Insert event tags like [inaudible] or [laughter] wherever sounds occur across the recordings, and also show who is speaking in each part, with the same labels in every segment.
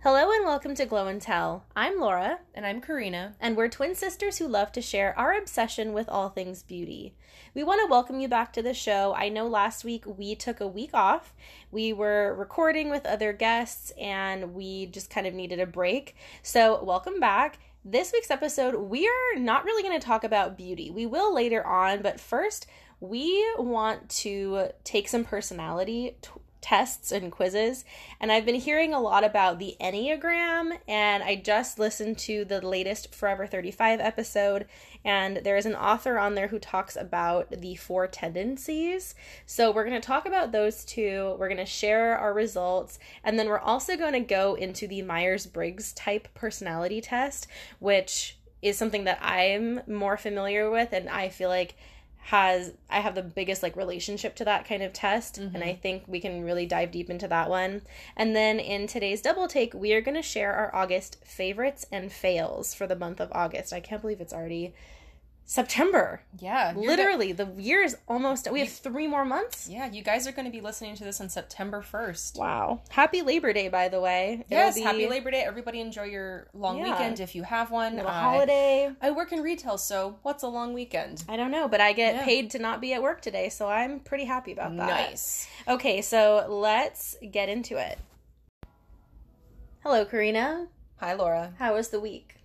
Speaker 1: Hello and welcome to Glow and Tell. I'm Laura,
Speaker 2: And I'm Karina.
Speaker 1: and we're twin sisters who love to share our obsession with all things beauty. We want to welcome you back to the show. I know last week we took a week off. We were recording with other guests and we just kind of needed a break. So, welcome back. This week's episode, we are not really going to talk about beauty. We will later on, but first, we want to take some personality t- tests and quizzes. And I've been hearing a lot about the Enneagram, and I just listened to the latest Forever 35 episode, and there is an author on there who talks about the four tendencies. So we're going to talk about those two, we're going to share our results, and then we're also going to go into the Myers Briggs type personality test, which is something that I'm more familiar with, and I feel like has I have the biggest like relationship to that kind of test and mm-hmm. I think we can really dive deep into that one. And then in today's double take, we are going to share our August favorites and fails for the month of August. I can't believe it's already September.
Speaker 2: Yeah. you're
Speaker 1: Literally, the year is almost we have 3 more months.
Speaker 2: yeah, you guys are going to be listening to this on September 1st.
Speaker 1: Wow. Happy Labor Day by the way.
Speaker 2: Yes,
Speaker 1: be
Speaker 2: happy Labor Day. Everybody enjoy your long
Speaker 1: Yeah.
Speaker 2: weekend if you have one.
Speaker 1: little
Speaker 2: I-
Speaker 1: holiday.
Speaker 2: I work in retail, so what's a long weekend?
Speaker 1: I don't know, but I get
Speaker 2: Yeah.
Speaker 1: paid to not be at work today, so I'm pretty happy about that.
Speaker 2: Nice.
Speaker 1: Okay, so let's get into it. Hello, Karina.
Speaker 2: Hi, Laura.
Speaker 1: How was the week?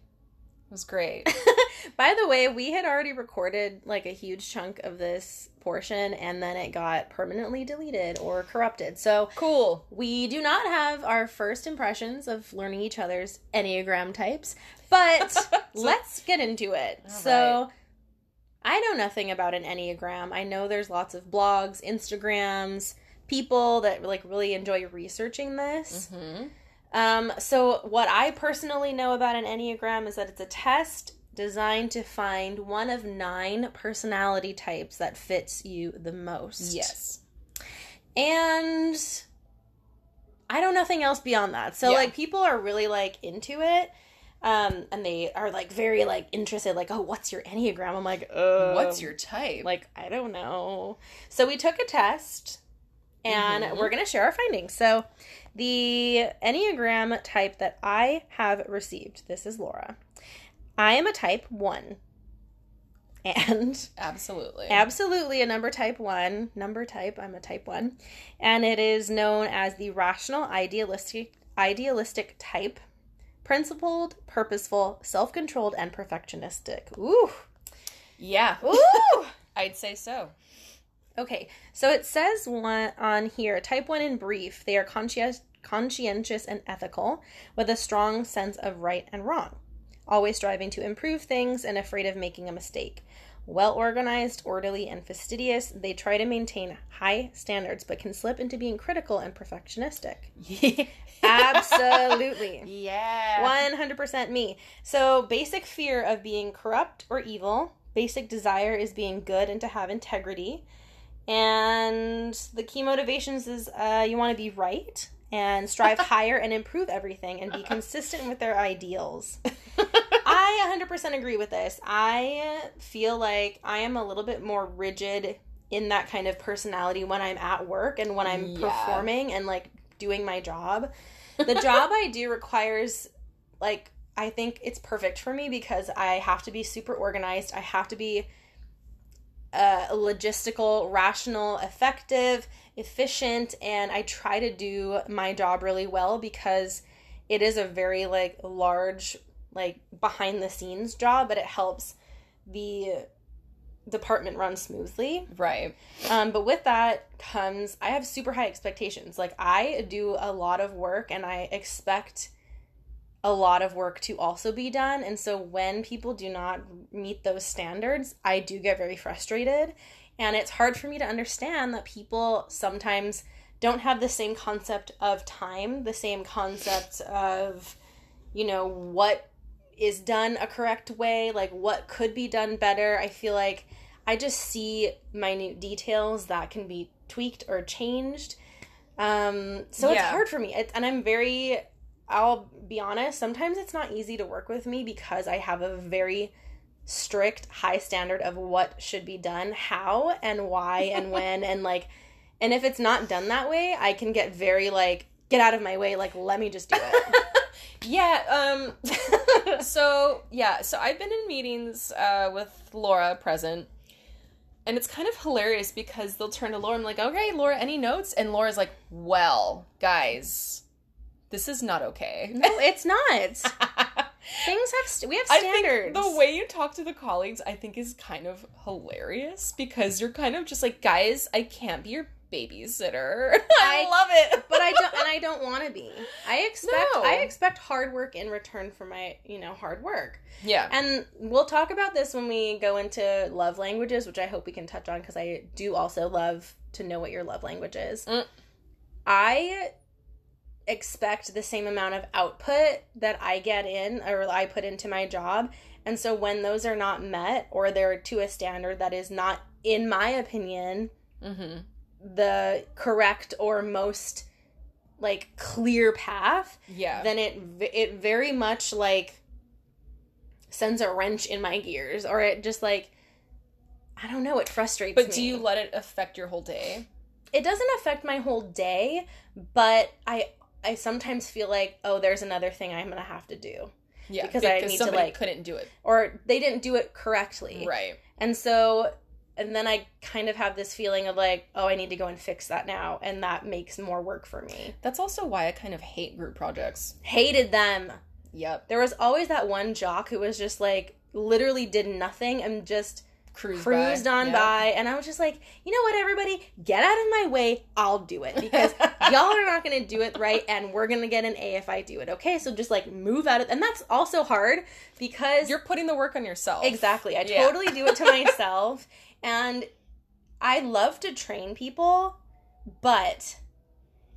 Speaker 2: It was great. [laughs]
Speaker 1: By the way, we had already recorded like a huge chunk of this portion and then it got permanently deleted or corrupted. So
Speaker 2: cool.
Speaker 1: we do not have our first impressions of learning each other's Enneagram types, but [laughs] let's get into it.
Speaker 2: All
Speaker 1: so I know nothing about an Enneagram. I know there's lots of blogs, Instagrams, people that like really enjoy researching this.
Speaker 2: hmm
Speaker 1: Um, so what I personally know about an Enneagram is that it's a test designed to find one of nine personality types that fits you the most.
Speaker 2: Yes.
Speaker 1: And I know nothing else beyond that. So
Speaker 2: Yeah.
Speaker 1: like people are really like into it. Um, and they are like very like interested, like, oh, what's your Enneagram? I'm like, uh
Speaker 2: What's your type?
Speaker 1: like I don't know. So we took a test and
Speaker 2: Mhm.
Speaker 1: we're going to share our findings. So the Enneagram type that I have received, this is Laura. I am a type 1. And
Speaker 2: Absolutely.
Speaker 1: absolutely a number type 1, number type, I'm a type 1, and it is known as the rational idealistic idealistic type. Principled, purposeful, self-controlled and perfectionistic. Ooh.
Speaker 2: yeah.
Speaker 1: Ooh. [laughs]
Speaker 2: I'd say so.
Speaker 1: Okay, so it says one on here, type 1 in brief, they are conscientious, conscientious and ethical with a strong sense of right and wrong, always striving to improve things and afraid of making a mistake. Well organized, orderly, and fastidious, they try to maintain high standards but can slip into being critical and perfectionistic. [laughs] Absolutely.
Speaker 2: yeah.
Speaker 1: 100% me. So, basic fear of being corrupt or evil. Basic desire is being good and to have integrity. And the key motivations is uh, you want to be right and strive [laughs] higher and improve everything and be [laughs] consistent with their ideals. [laughs] I 100% agree with this. I feel like I am a little bit more rigid in that kind of personality when I'm at work and when I'm
Speaker 2: Yeah.
Speaker 1: performing and like doing my job. The job I do requires like I think it's perfect for me because I have to be super organized. I have to be uh, logistical, rational, effective, efficient, and I try to do my job really well because it is a very like large like behind the scenes job, but it helps the department run smoothly.
Speaker 2: Right.
Speaker 1: Um, but with that comes I have super high expectations. Like I do a lot of work and I expect a lot of work to also be done. And so when people do not meet those standards, I do get very frustrated. And it's hard for me to understand that people sometimes don't have the same concept of time, the same concept of, you know, what is done a correct way, like what could be done better. I feel like I just see minute details that can be tweaked or changed. Um, so it's hard for me. It, and I'm very, I'll be honest, sometimes it's not easy to work with me because I have a very strict high standard of what should be done, how and why and [laughs] when and like and if it's not done that way, I can get very like get out of my way like let me just do it. [laughs]
Speaker 2: Yeah, um [laughs] so yeah, so I've been in meetings uh with Laura present. And it's kind of hilarious because they'll turn to Laura and I'm like, okay, Laura, any notes? And Laura's like, well, guys, this is not okay.
Speaker 1: no, it's not. [laughs] Things have st- we have
Speaker 2: I
Speaker 1: standards.
Speaker 2: think the way you talk to the colleagues, I think, is kind of hilarious because you're kind of just like, guys, I can't be your babysitter. [laughs] I,
Speaker 1: I-
Speaker 2: love it, [laughs]
Speaker 1: but I don't and I don't want to be. I expect
Speaker 2: No.
Speaker 1: I expect hard work in return for my, you know, hard work.
Speaker 2: yeah,
Speaker 1: And we'll talk about this when we go into love languages, which I hope we can touch on because I do also love to know what your love language is.
Speaker 2: Mm.
Speaker 1: I expect the same amount of output that I get in or I put into my job. And so when those are not met or they're to a standard that is not, in my opinion,
Speaker 2: mm-hmm.
Speaker 1: the correct or most like clear path,
Speaker 2: yeah.
Speaker 1: then it it very much like sends a wrench in my gears or it just like I don't know, it frustrates me.
Speaker 2: but do you let it affect your whole day?
Speaker 1: It doesn't affect my whole day, but I I sometimes feel like, oh, there's another thing I'm going to have to do
Speaker 2: Yeah,
Speaker 1: Because I need to, like-
Speaker 2: couldn't do it
Speaker 1: or they didn't do it correctly.
Speaker 2: right.
Speaker 1: And so and then I kind of have this feeling of like, oh, I need to go and fix that now and that makes more work for me.
Speaker 2: That's also why I kind of hate group projects.
Speaker 1: Hated them.
Speaker 2: Yep,
Speaker 1: There was always that one jock who was just like literally did nothing and just
Speaker 2: cruise
Speaker 1: cruised
Speaker 2: by.
Speaker 1: on
Speaker 2: Yep.
Speaker 1: by and I was just like, you know what everybody, get out of my way, I'll do it because [laughs] y'all are not going to do it right and we're going to get an A if I do it. Okay? So just like move out of and that's also hard because
Speaker 2: You're putting the work on yourself.
Speaker 1: Exactly. I
Speaker 2: Yeah.
Speaker 1: totally do it to [laughs] myself. And I love to train people, but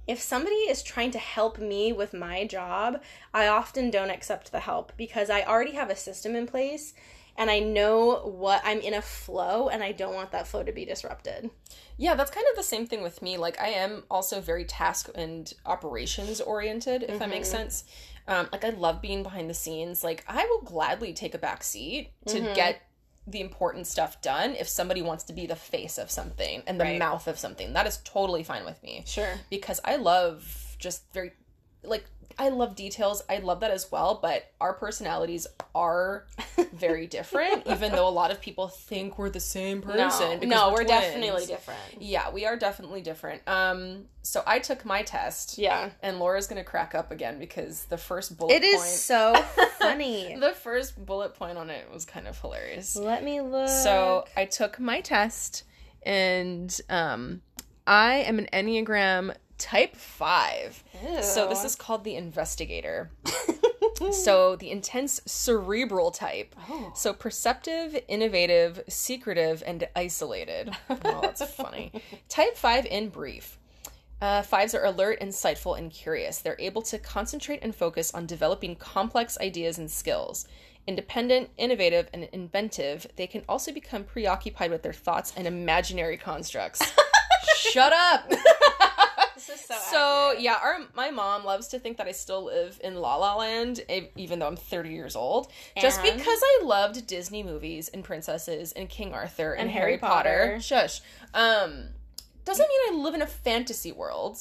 Speaker 1: if somebody is trying to help me with my job, I often don't accept the help because I already have a system in place and I know what I'm in a flow and I don't want that flow to be disrupted.
Speaker 2: Yeah, that's kind of the same thing with me. Like I am also very task and operations oriented, if that makes
Speaker 1: Mhm.
Speaker 2: sense. Um, like I love being behind the scenes. Like I will gladly take a back seat to
Speaker 1: Mhm.
Speaker 2: get the important stuff done if somebody wants to be the face of something and the
Speaker 1: Right.
Speaker 2: mouth of something. That is totally fine with me
Speaker 1: Sure.
Speaker 2: because I love just very like I love details. I love that as well, but our personalities are [laughs] very different even though a lot of people think we're the same person
Speaker 1: no, no, we're,
Speaker 2: twins.
Speaker 1: definitely different.
Speaker 2: Yeah, we are definitely different. Um, so I took my test,
Speaker 1: Yeah.
Speaker 2: and Laura's gonna crack up again because the first bullet
Speaker 1: It is
Speaker 2: point,
Speaker 1: so [laughs] funny.
Speaker 2: the first bullet point on it was kind of hilarious.
Speaker 1: Let me look.
Speaker 2: So I took my test, and um, I am an Enneagram Type Five. So this is called the investigator. [laughs] so the intense cerebral type.
Speaker 1: Oh.
Speaker 2: So perceptive, innovative, secretive, and isolated. Oh, that's funny. [laughs] Type 5 in brief. Uh, fives are alert, insightful, and curious. They're able to concentrate and focus on developing complex ideas and skills. Independent, innovative, and inventive, they can also become preoccupied with their thoughts and imaginary constructs. [laughs] Shut up!
Speaker 1: This is so,
Speaker 2: So
Speaker 1: accurate.
Speaker 2: yeah, our my mom loves to think that I still live in La La Land, even though I'm 30 years old, just because I loved Disney movies and princesses and King Arthur and,
Speaker 1: And
Speaker 2: Harry,
Speaker 1: Harry
Speaker 2: Potter.
Speaker 1: Potter.
Speaker 2: Shush. Um, doesn't mean I live in a fantasy world.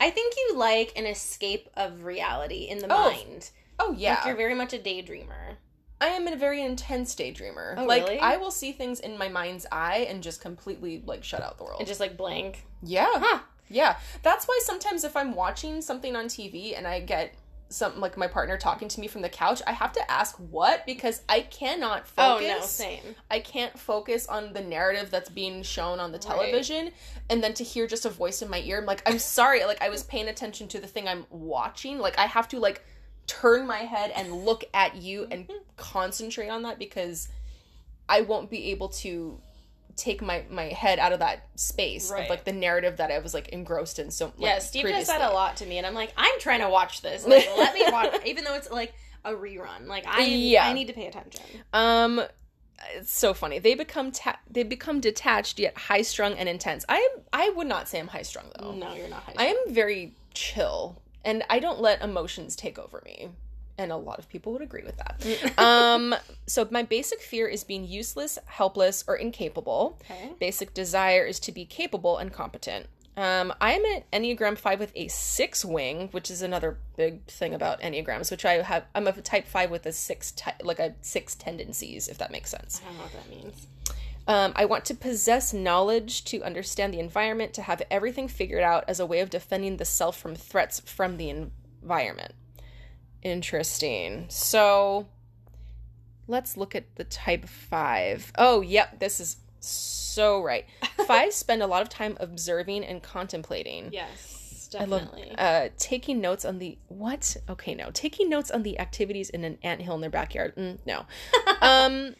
Speaker 1: I think you like an escape of reality in the
Speaker 2: Oh,
Speaker 1: mind.
Speaker 2: Oh yeah,
Speaker 1: Like you're very much a daydreamer.
Speaker 2: I am a very intense daydreamer.
Speaker 1: Oh,
Speaker 2: like
Speaker 1: really?
Speaker 2: I will see things in my mind's eye and just completely like shut out the world.
Speaker 1: And just like blank.
Speaker 2: Yeah.
Speaker 1: Huh.
Speaker 2: Yeah. That's why sometimes if I'm watching something on TV and I get some like my partner talking to me from the couch, I have to ask what because I cannot focus.
Speaker 1: Oh no, same.
Speaker 2: I can't focus on the narrative that's being shown on the
Speaker 1: Right.
Speaker 2: television and then to hear just a voice in my ear, I'm like, I'm sorry, like I was paying attention to the thing I'm watching. Like I have to like turn my head and look at you and mm-hmm. concentrate on that because I won't be able to take my my head out of that space
Speaker 1: Right.
Speaker 2: of like the narrative that I was like engrossed in so like,
Speaker 1: yeah, Steve does that a lot to me, and I'm like, I'm trying to watch this. Like, [laughs] let me watch, even though it's like a rerun. Like, I
Speaker 2: Yeah.
Speaker 1: I need to pay attention.
Speaker 2: Um, it's so funny. They become ta- they become detached yet high strung and intense. I I would not say I'm high strung though.
Speaker 1: No, you're not. High
Speaker 2: I am very chill, and I don't let emotions take over me. And a lot of people would agree with that. [laughs] um, so my basic fear is being useless, helpless, or incapable.
Speaker 1: Okay.
Speaker 2: Basic desire is to be capable and competent. Um, I am an Enneagram five with a six wing, which is another big thing about Enneagrams. Which I have. I'm a type five with a six, ty- like a six tendencies, if that makes sense.
Speaker 1: I don't know what that means.
Speaker 2: Um, I want to possess knowledge to understand the environment, to have everything figured out as a way of defending the self from threats from the environment. Interesting. So let's look at the type five. Oh, yep, this is so right. [laughs] Fives spend a lot of time observing and contemplating.
Speaker 1: Yes,
Speaker 2: I love
Speaker 1: definitely.
Speaker 2: uh, taking notes on the what? Okay, no, taking notes on the activities in an anthill in their backyard. Mm, no. [laughs] um,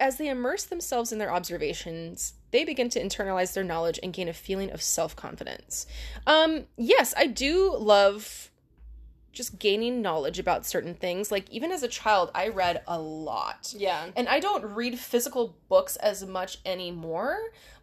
Speaker 2: as they immerse themselves in their observations, they begin to internalize their knowledge and gain a feeling of self confidence. Um, yes, I do love just gaining knowledge about certain things. Like even as a child, I read a lot.
Speaker 1: yeah.
Speaker 2: And I don't read physical books as much anymore,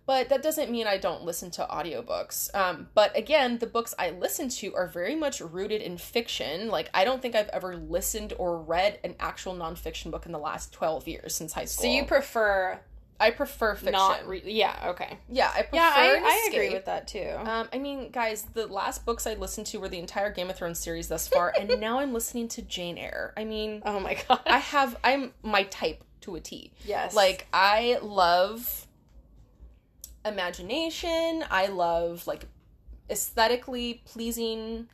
Speaker 2: but that doesn't mean I don't listen to audiobooks. Um, but again, the books I listen to are very much rooted in fiction. Like, I don't think I've ever listened or read an actual nonfiction book in the last 12 years since high school.
Speaker 1: So you prefer
Speaker 2: I prefer fiction.
Speaker 1: not re- yeah, okay.
Speaker 2: yeah, I prefer
Speaker 1: Yeah, I, I agree with that too.
Speaker 2: Um, I mean, guys, the last books I listened to were the entire Game of Thrones series thus far, and [laughs] now I'm listening to Jane Eyre. I mean,
Speaker 1: oh my god.
Speaker 2: I have I'm my type to a T.
Speaker 1: yes.
Speaker 2: Like I love imagination. I love like aesthetically pleasing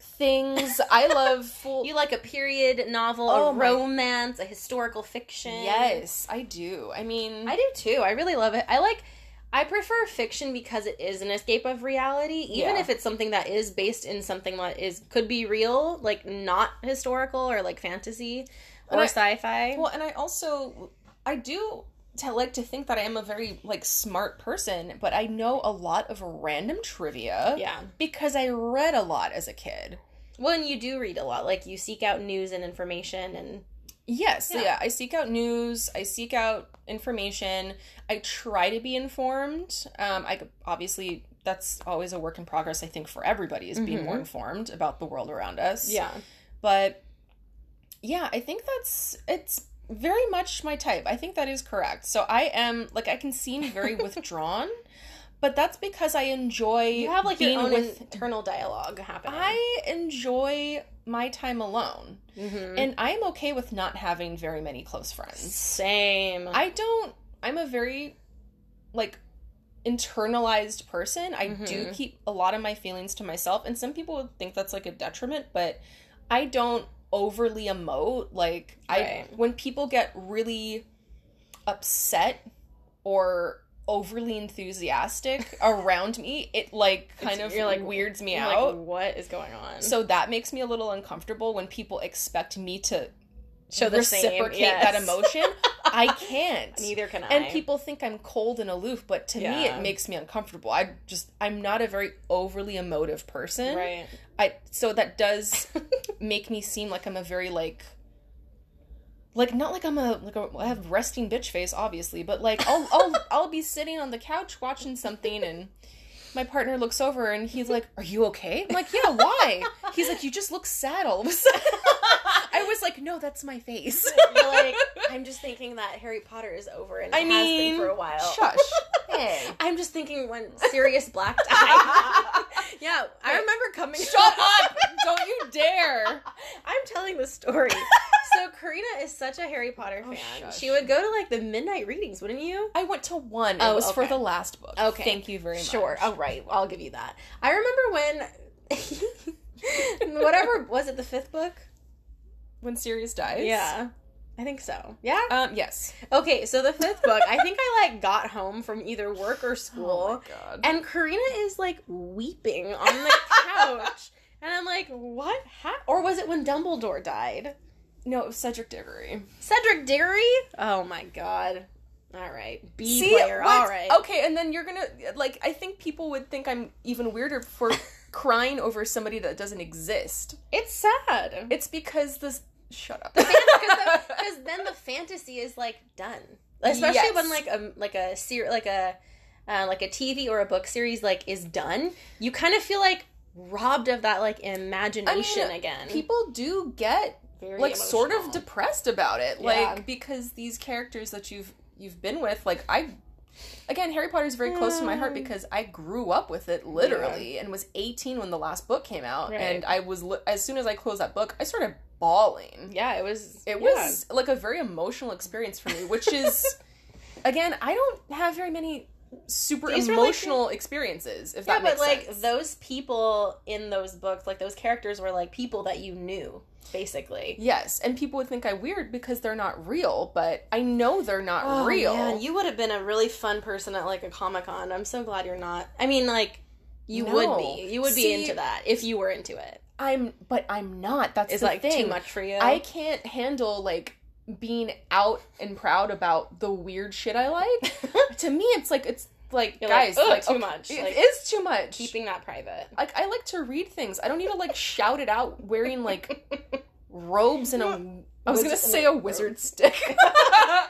Speaker 2: things. I love full [laughs]
Speaker 1: you like a period novel,
Speaker 2: Oh
Speaker 1: a
Speaker 2: my-
Speaker 1: romance, a historical fiction.
Speaker 2: Yes, I do. I mean
Speaker 1: I do too. I really love it. I like I prefer fiction because it is an escape of reality, even
Speaker 2: Yeah.
Speaker 1: if it's something that is based in something that is could be real, like not historical or like fantasy
Speaker 2: And
Speaker 1: or
Speaker 2: I-
Speaker 1: sci-fi.
Speaker 2: well and I also I do to like to think that I am a very like smart person, but I know a lot of random trivia
Speaker 1: yeah.
Speaker 2: because I read a lot as a kid.
Speaker 1: Well, and you do read a lot. Like you seek out news and information and
Speaker 2: Yes,
Speaker 1: Yeah.
Speaker 2: yeah. I seek out news. I seek out information. I try to be informed. Um, I obviously that's always a work in progress. I think for everybody is being
Speaker 1: Mhm.
Speaker 2: more informed about the world around us.
Speaker 1: yeah.
Speaker 2: but yeah, I think that's it's very much my type. I think that is correct. So I am like I can seem very [laughs] withdrawn, but that's because I enjoy
Speaker 1: You have like
Speaker 2: being
Speaker 1: your own
Speaker 2: with.
Speaker 1: internal dialogue happening.
Speaker 2: I enjoy my time alone,
Speaker 1: Mhm.
Speaker 2: and I'm okay with not having very many close friends.
Speaker 1: Same.
Speaker 2: I don't. I'm a very like internalized person. I do
Speaker 1: Mhm.
Speaker 2: keep a lot of my feelings to myself, and some people would think that's like a detriment, but I don't overly emote. Like I when people get really upset or overly enthusiastic [laughs] around me, it like kind
Speaker 1: It's-
Speaker 2: of
Speaker 1: you're like-
Speaker 2: weirds me out.
Speaker 1: Like, what is going on?
Speaker 2: so that makes me a little uncomfortable when people expect me to
Speaker 1: show the same-
Speaker 2: reciprocate
Speaker 1: yes.
Speaker 2: that emotion. I [laughs] can't.
Speaker 1: Neither can I.
Speaker 2: And people think I'm cold and aloof, but to me it makes me uncomfortable. I just I'm not a very overly emotive person.
Speaker 1: right.
Speaker 2: I so that does [laughs] make me seem like I'm a very like like not like I'm a like a I have resting bitch face obviously, but like I'll I'll [laughs] I'll be sitting on the couch watching something and my partner looks over and he's like, "Are you okay?" I'm like, "Yeah, why?" He's like, "You just look sad all of a sudden." Was like, "No, that's my face." [laughs]
Speaker 1: You're like, [laughs] I'm just thinking that Harry Potter is over and
Speaker 2: I
Speaker 1: has
Speaker 2: mean,
Speaker 1: been for a while.
Speaker 2: Shush. [laughs] Hey.
Speaker 1: I'm just thinking when Sirius Black died. yeah, I remember coming.
Speaker 2: Shut up! Don't you dare!
Speaker 1: I'm telling the story. so Karina is such a Harry Potter
Speaker 2: Oh,
Speaker 1: fan.
Speaker 2: shush.
Speaker 1: she would go to like the midnight readings, wouldn't you?
Speaker 2: I went to one. Oh, It
Speaker 1: Oh,
Speaker 2: was for the last book.
Speaker 1: Okay.
Speaker 2: Thank you very much.
Speaker 1: Sure. Oh, right. I'll give you that. I remember when. Whatever was it the fifth book?
Speaker 2: When Sirius dies.
Speaker 1: Yeah, I think so. Yeah.
Speaker 2: Um. Yes.
Speaker 1: Okay, so the fifth book, I think I like got home from either work or school, [laughs]
Speaker 2: Oh my god.
Speaker 1: and Karina is like weeping on the [laughs] couch, and I'm like, "What? Ha-? Or was it when Dumbledore died?
Speaker 2: no, it was Cedric Diggory.
Speaker 1: Cedric Diggory? Oh my god! All right, B
Speaker 2: See,
Speaker 1: player. All right.
Speaker 2: Okay, and then you're gonna like. I think people would think I'm even weirder for [laughs] crying over somebody that doesn't exist.
Speaker 1: It's sad.
Speaker 2: It's because this. Shut up.
Speaker 1: because then the fantasy is like done especially
Speaker 2: Yes.
Speaker 1: when like a like a ser- like a uh, like a tv or a book series like is done you kind of feel like robbed of that like imagination
Speaker 2: I mean,
Speaker 1: again.
Speaker 2: People do get
Speaker 1: Very
Speaker 2: like sort of depressed about it,
Speaker 1: Yeah.
Speaker 2: like because these characters that you've you've been with, like I. Again, Harry Potter is very close to my heart
Speaker 1: mm.
Speaker 2: because I grew up with it literally and was 18 when the last book came out.
Speaker 1: Right.
Speaker 2: And I was, as soon as I closed that book, I started bawling.
Speaker 1: yeah, it was.
Speaker 2: It
Speaker 1: yeah.
Speaker 2: was like a very emotional experience for me, which is, [laughs] again, I don't have very many super
Speaker 1: These were, like,
Speaker 2: emotional experiences. If
Speaker 1: Yeah,
Speaker 2: that
Speaker 1: but like
Speaker 2: sense.
Speaker 1: those people in those books, like those characters were like people that you knew, basically.
Speaker 2: Yes, and people would think I'm weird because they're not real, but I know they're not
Speaker 1: Oh,
Speaker 2: real.
Speaker 1: man, you would have been a really fun person at like a Comic Con. I'm so glad you're not. I mean, like, you
Speaker 2: No.
Speaker 1: would be. You would be into that if you were into it.
Speaker 2: I'm, but I'm not. That's
Speaker 1: Is like
Speaker 2: thing.
Speaker 1: too much for you?
Speaker 2: I can't handle like being out and proud about the weird shit I like. [laughs] to me, it's like it's like
Speaker 1: You're like,
Speaker 2: guys,
Speaker 1: "Ugh,
Speaker 2: like
Speaker 1: too
Speaker 2: okay,
Speaker 1: much."
Speaker 2: It
Speaker 1: Like,
Speaker 2: is too much.
Speaker 1: keeping that private.
Speaker 2: like I like to read things. I don't need to like shout it out wearing like [laughs] robes and a. I was gonna say a wizard [laughs] stick.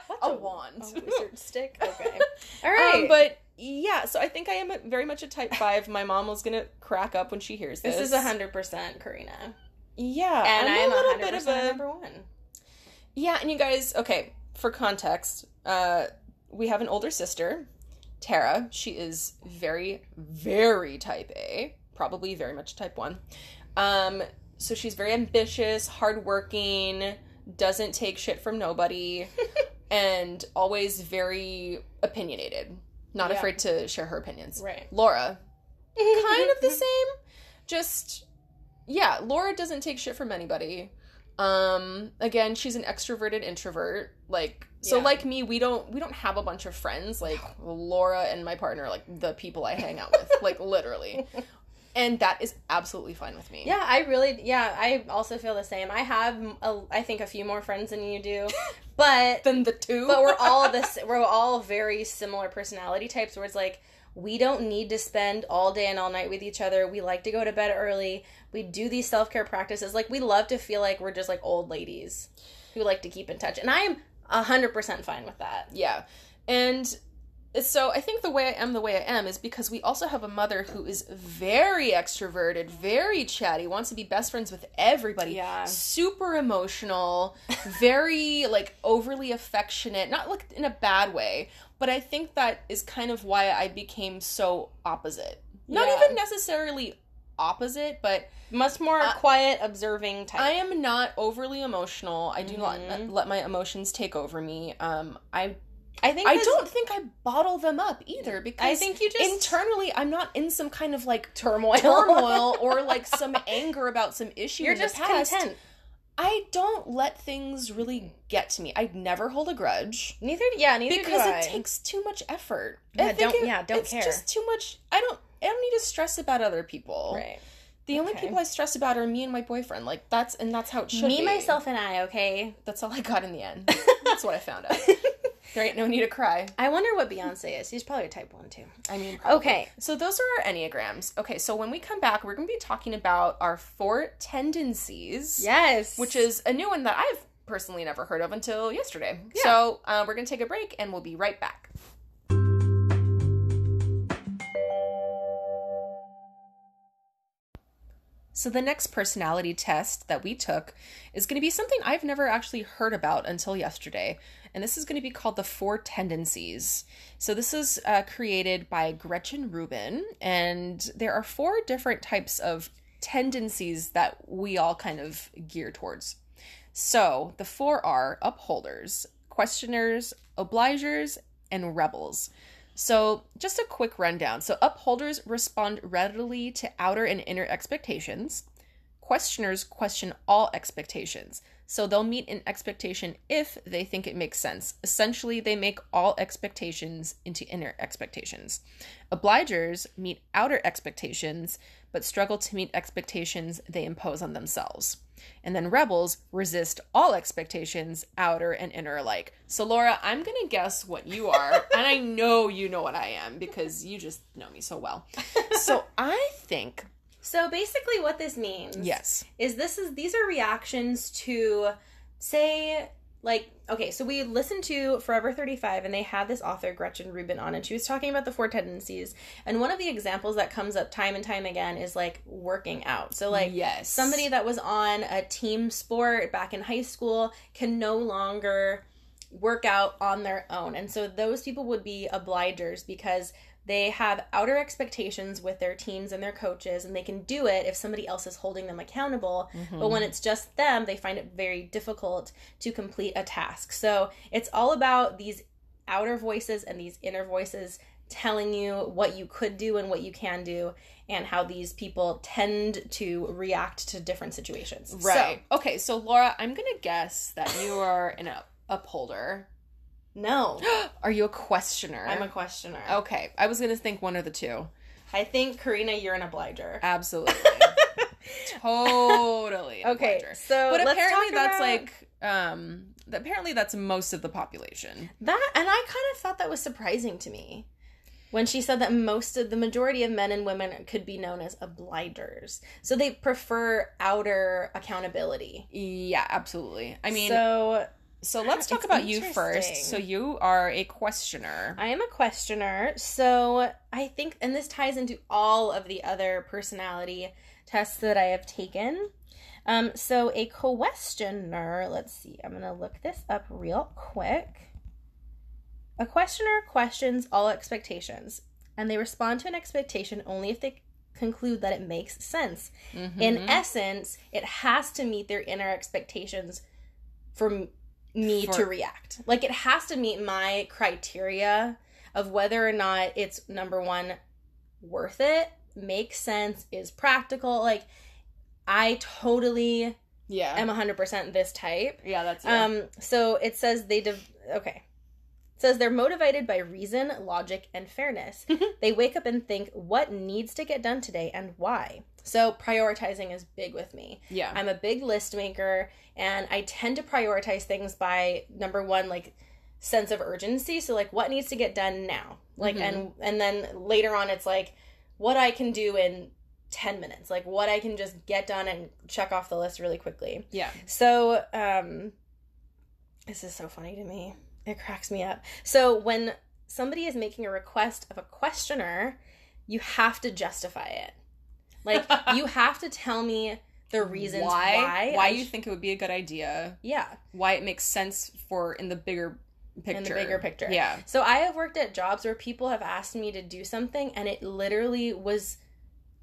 Speaker 1: What's
Speaker 2: a wand.
Speaker 1: A wizard stick. Okay. All right.
Speaker 2: Um, but yeah, so I think I am a, very much a type five. My mom was gonna crack up when she hears this.
Speaker 1: this is hundred percent Karina,
Speaker 2: yeah,
Speaker 1: and
Speaker 2: I'm
Speaker 1: I am
Speaker 2: a little
Speaker 1: hundred
Speaker 2: bit of
Speaker 1: percent
Speaker 2: a
Speaker 1: number one.
Speaker 2: Yeah. And you guys, okay, for context, uh, we have an older sister, Tara. She is very, very type A, probably very much type one. Um, so she's very ambitious, hardworking, doesn't take shit from nobody, [laughs] and always very opinionated. Not
Speaker 1: Yeah.
Speaker 2: afraid to share her opinions.
Speaker 1: Right.
Speaker 2: Laura, [laughs] kind of the same. Just yeah, Laura doesn't take shit from anybody. Um again, she's an extroverted introvert. Like so
Speaker 1: Yeah.
Speaker 2: like me, we don't we don't have a bunch of friends. Like Laura and my partner like the people I hang out with. like literally. [laughs] And that is absolutely fine with me.
Speaker 1: Yeah, I really. Yeah, I also feel the same. I have, a, I think, a few more friends than you do, [laughs] but
Speaker 2: Then the two
Speaker 1: but we're all this. [laughs] We're all very similar personality types. Where it's like we don't need to spend all day and all night with each other. We like to go to bed early. We do these self care practices. Like we love to feel like we're just like old ladies who like to keep in touch, and I am hundred percent fine with that.
Speaker 2: Yeah. And so I think the way I am the way I am is because we also have a mother who is very extroverted, very chatty, wants to be best friends with everybody.
Speaker 1: Yeah.
Speaker 2: Super emotional, [laughs] very like overly affectionate, not like in a bad way, but I think that is kind of why I became so opposite. Not
Speaker 1: Yeah.
Speaker 2: even necessarily opposite, but
Speaker 1: Much more
Speaker 2: Uh,
Speaker 1: quiet, observing type.
Speaker 2: I am not overly emotional. I do
Speaker 1: Mhm.
Speaker 2: not let my emotions take over me. Um I
Speaker 1: I think
Speaker 2: I don't think I bottle them up either because
Speaker 1: I think you just
Speaker 2: internally I'm not in some kind of like
Speaker 1: turmoil.
Speaker 2: turmoil or like [laughs] some anger about some issue
Speaker 1: You're
Speaker 2: in
Speaker 1: just
Speaker 2: the past.
Speaker 1: content.
Speaker 2: I don't let things really get to me. I never hold a grudge
Speaker 1: Neither, yeah, neither
Speaker 2: because
Speaker 1: do I.
Speaker 2: it takes too much effort.
Speaker 1: Yeah,
Speaker 2: I
Speaker 1: don't-
Speaker 2: it-
Speaker 1: yeah, don't
Speaker 2: it's
Speaker 1: care.
Speaker 2: just too much. I don't. I don't need to stress about other people.
Speaker 1: right.
Speaker 2: The only
Speaker 1: Okay.
Speaker 2: people I stress about are me and my boyfriend. Like that's and that's how it should
Speaker 1: Me,
Speaker 2: be.
Speaker 1: Me, myself, and I. Okay.
Speaker 2: That's all I got in the end. [laughs] That's what I found out. [laughs] There ain't no need to cry.
Speaker 1: I wonder what Beyonce is. He's probably a type one too.
Speaker 2: I mean, probably.
Speaker 1: Okay.
Speaker 2: So those are our enneagrams. Okay, so when we come back, we're going to be talking about our four tendencies.
Speaker 1: Yes.
Speaker 2: Which is a new one that I've personally never heard of until yesterday.
Speaker 1: Yeah.
Speaker 2: So uh, we're going to take a break and we'll be right back. So the next personality test that we took is going to be something I've never actually heard about until yesterday, and this is going to be called the Four Tendencies. So this is uh, created by Gretchen Rubin, and there are four different types of tendencies that we all kind of gear towards. So the four are upholders, questioners, obligers, and rebels. So, just a quick rundown. So, upholders respond readily to outer and inner expectations. Questioners question all expectations. So, they'll meet an expectation if they think it makes sense. Essentially, they make all expectations into inner expectations. Obligers meet outer expectations, but struggle to meet expectations they impose on themselves. And then rebels resist all expectations, outer and inner alike. So, Laura, I'm going to guess what you are. [laughs] and I know you know what I am because you just know me so well. So, [laughs] I think,
Speaker 1: So basically, what this means,
Speaker 2: yes.
Speaker 1: is this is these are reactions to, say, like okay so we listened to forever 35 and they had this author gretchen rubin on and she was talking about the four tendencies. And one of the examples that comes up time and time again is like working out. So like
Speaker 2: Yes.
Speaker 1: somebody that was on a team sport back in high school can no longer work out on their own. And so those people would be obligers because they have outer expectations with their teams and their coaches and they can do it if somebody else is holding them accountable mm-hmm. but when it's just them they find it very difficult to complete a task so it's all about these outer voices and these inner voices telling you what you could do and what you can do and how these people tend to react to different situations
Speaker 2: Right. okay, so Laura, I'm gonna guess that you are an upholder.
Speaker 1: No [gasps]
Speaker 2: Are you a questioner?
Speaker 1: i'm a questioner
Speaker 2: Okay, I was gonna think one or the two.
Speaker 1: i think karina you're an obliger
Speaker 2: Absolutely. [laughs] totally.
Speaker 1: okay
Speaker 2: obliger.
Speaker 1: so
Speaker 2: But apparently that's
Speaker 1: about
Speaker 2: like um apparently that's most of the population.
Speaker 1: that and i kind of thought that was surprising to me when she said that most of the majority of men and women could be known as obligers so they prefer outer accountability
Speaker 2: Yeah, absolutely. I mean,
Speaker 1: so
Speaker 2: so let's talk
Speaker 1: it's
Speaker 2: about you first. So you are a questioner.
Speaker 1: I am a questioner, so I think, and this ties into all of the other personality tests that I have taken. Um, so a questioner, let's see, I'm gonna look this up real quick. A questioner questions all expectations, and they respond to an expectation only if they conclude that it makes sense. In
Speaker 2: Mhm.
Speaker 1: essence, it has to meet their inner expectations for m- me
Speaker 2: For-
Speaker 1: to react. Like it has to meet my criteria of whether or not it's number one worth it, makes sense, is practical. Like I totally
Speaker 2: yeah.
Speaker 1: am 100% this type.
Speaker 2: yeah, that's you.
Speaker 1: Um so it says they div- okay. It says they're motivated by reason, logic, and fairness. [laughs] they wake up and think what needs to get done today and why. So prioritizing is big with me.
Speaker 2: yeah.
Speaker 1: I'm a big list maker and I tend to prioritize things by number one, like sense of urgency. So like what needs to get done now? Like
Speaker 2: Mhm.
Speaker 1: and and then later on it's like what I can do in 10 minutes. Like what I can just get done and check off the list really quickly.
Speaker 2: yeah.
Speaker 1: So, um, this is so funny to me. It cracks me up. So, when somebody is making a request of a questioner, you have to justify it. Like, [laughs] you have to tell me the reasons why.
Speaker 2: why why you
Speaker 1: sh-
Speaker 2: think it would be a good idea,
Speaker 1: yeah,
Speaker 2: why it makes sense for in the bigger picture.
Speaker 1: in the bigger picture.
Speaker 2: Yeah.
Speaker 1: So, I have worked at jobs where people have asked me to do something, and it literally was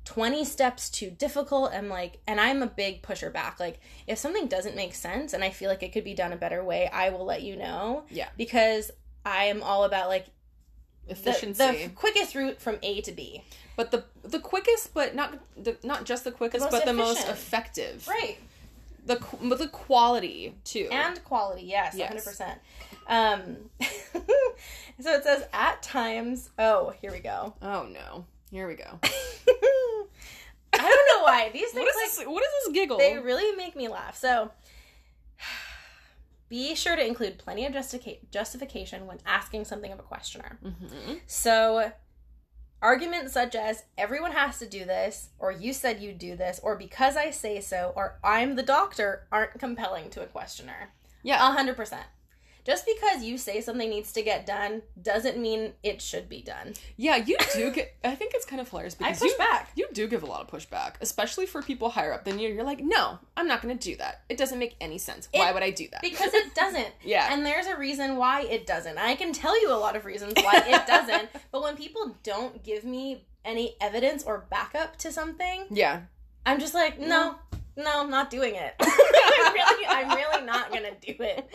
Speaker 1: 20 steps too difficult and like and i'm a big pusher back like if something doesn't make sense and i feel like it could be done a better way i will let you know
Speaker 2: Yeah.
Speaker 1: because i am all about like
Speaker 2: Efficiency.
Speaker 1: the quickest route from a to b
Speaker 2: but the the quickest but not the, not just the quickest
Speaker 1: most
Speaker 2: but the most effective.
Speaker 1: right
Speaker 2: The the quality too.
Speaker 1: and quality yes,
Speaker 2: Yes.
Speaker 1: 100% um [laughs] so it says at times oh here we go
Speaker 2: oh no. Here we go. [laughs]
Speaker 1: i don't know why these things
Speaker 2: What is
Speaker 1: like
Speaker 2: this what is this giggle?
Speaker 1: They really make me laugh. So be sure to include plenty of justica- justification when asking something of a questioner.
Speaker 2: Mhm.
Speaker 1: So arguments such as everyone has to do this or you said you'd do this or because I say so or I'm the doctor aren't compelling to a questioner.
Speaker 2: Yeah.
Speaker 1: 100%. Just because you say something needs to get done doesn't mean it should be done.
Speaker 2: Yeah, you do get I think it's kind of hilarious
Speaker 1: I
Speaker 2: because
Speaker 1: push
Speaker 2: you
Speaker 1: back.
Speaker 2: You do give a lot of pushback, especially for people higher up than you. You're like, no, I'm not going to do that. It doesn't make any sense. Why would I do that?
Speaker 1: because it doesn't. [laughs]
Speaker 2: Yeah.
Speaker 1: And there's a reason why it doesn't. I can tell you a lot of reasons why it [laughs] doesn't. but when people don't give me any evidence or backup to something,
Speaker 2: yeah,
Speaker 1: I'm just like, no, no, I'm not doing it. [laughs] I'm really, I'm really not gonna do it.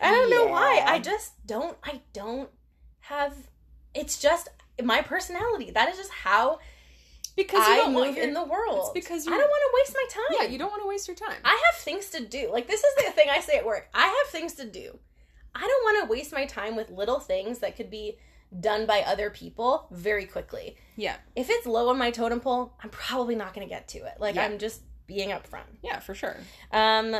Speaker 1: I don't know why. I just don't. I don't have. It's just my personality. That is just how
Speaker 2: because you
Speaker 1: I
Speaker 2: don't want
Speaker 1: move
Speaker 2: your,
Speaker 1: in the world.
Speaker 2: It's because
Speaker 1: I don't want to waste my time.
Speaker 2: Yeah, you don't want to waste your time.
Speaker 1: I have things to do. Like this is the thing I say at work. I have things to do. I don't want to waste my time with little things that could be done by other people very quickly.
Speaker 2: yeah,
Speaker 1: If it's low on my totem pole, I'm probably not going to get to it. Like
Speaker 2: Yeah.
Speaker 1: I'm just being upfront.
Speaker 2: yeah, for sure.
Speaker 1: Um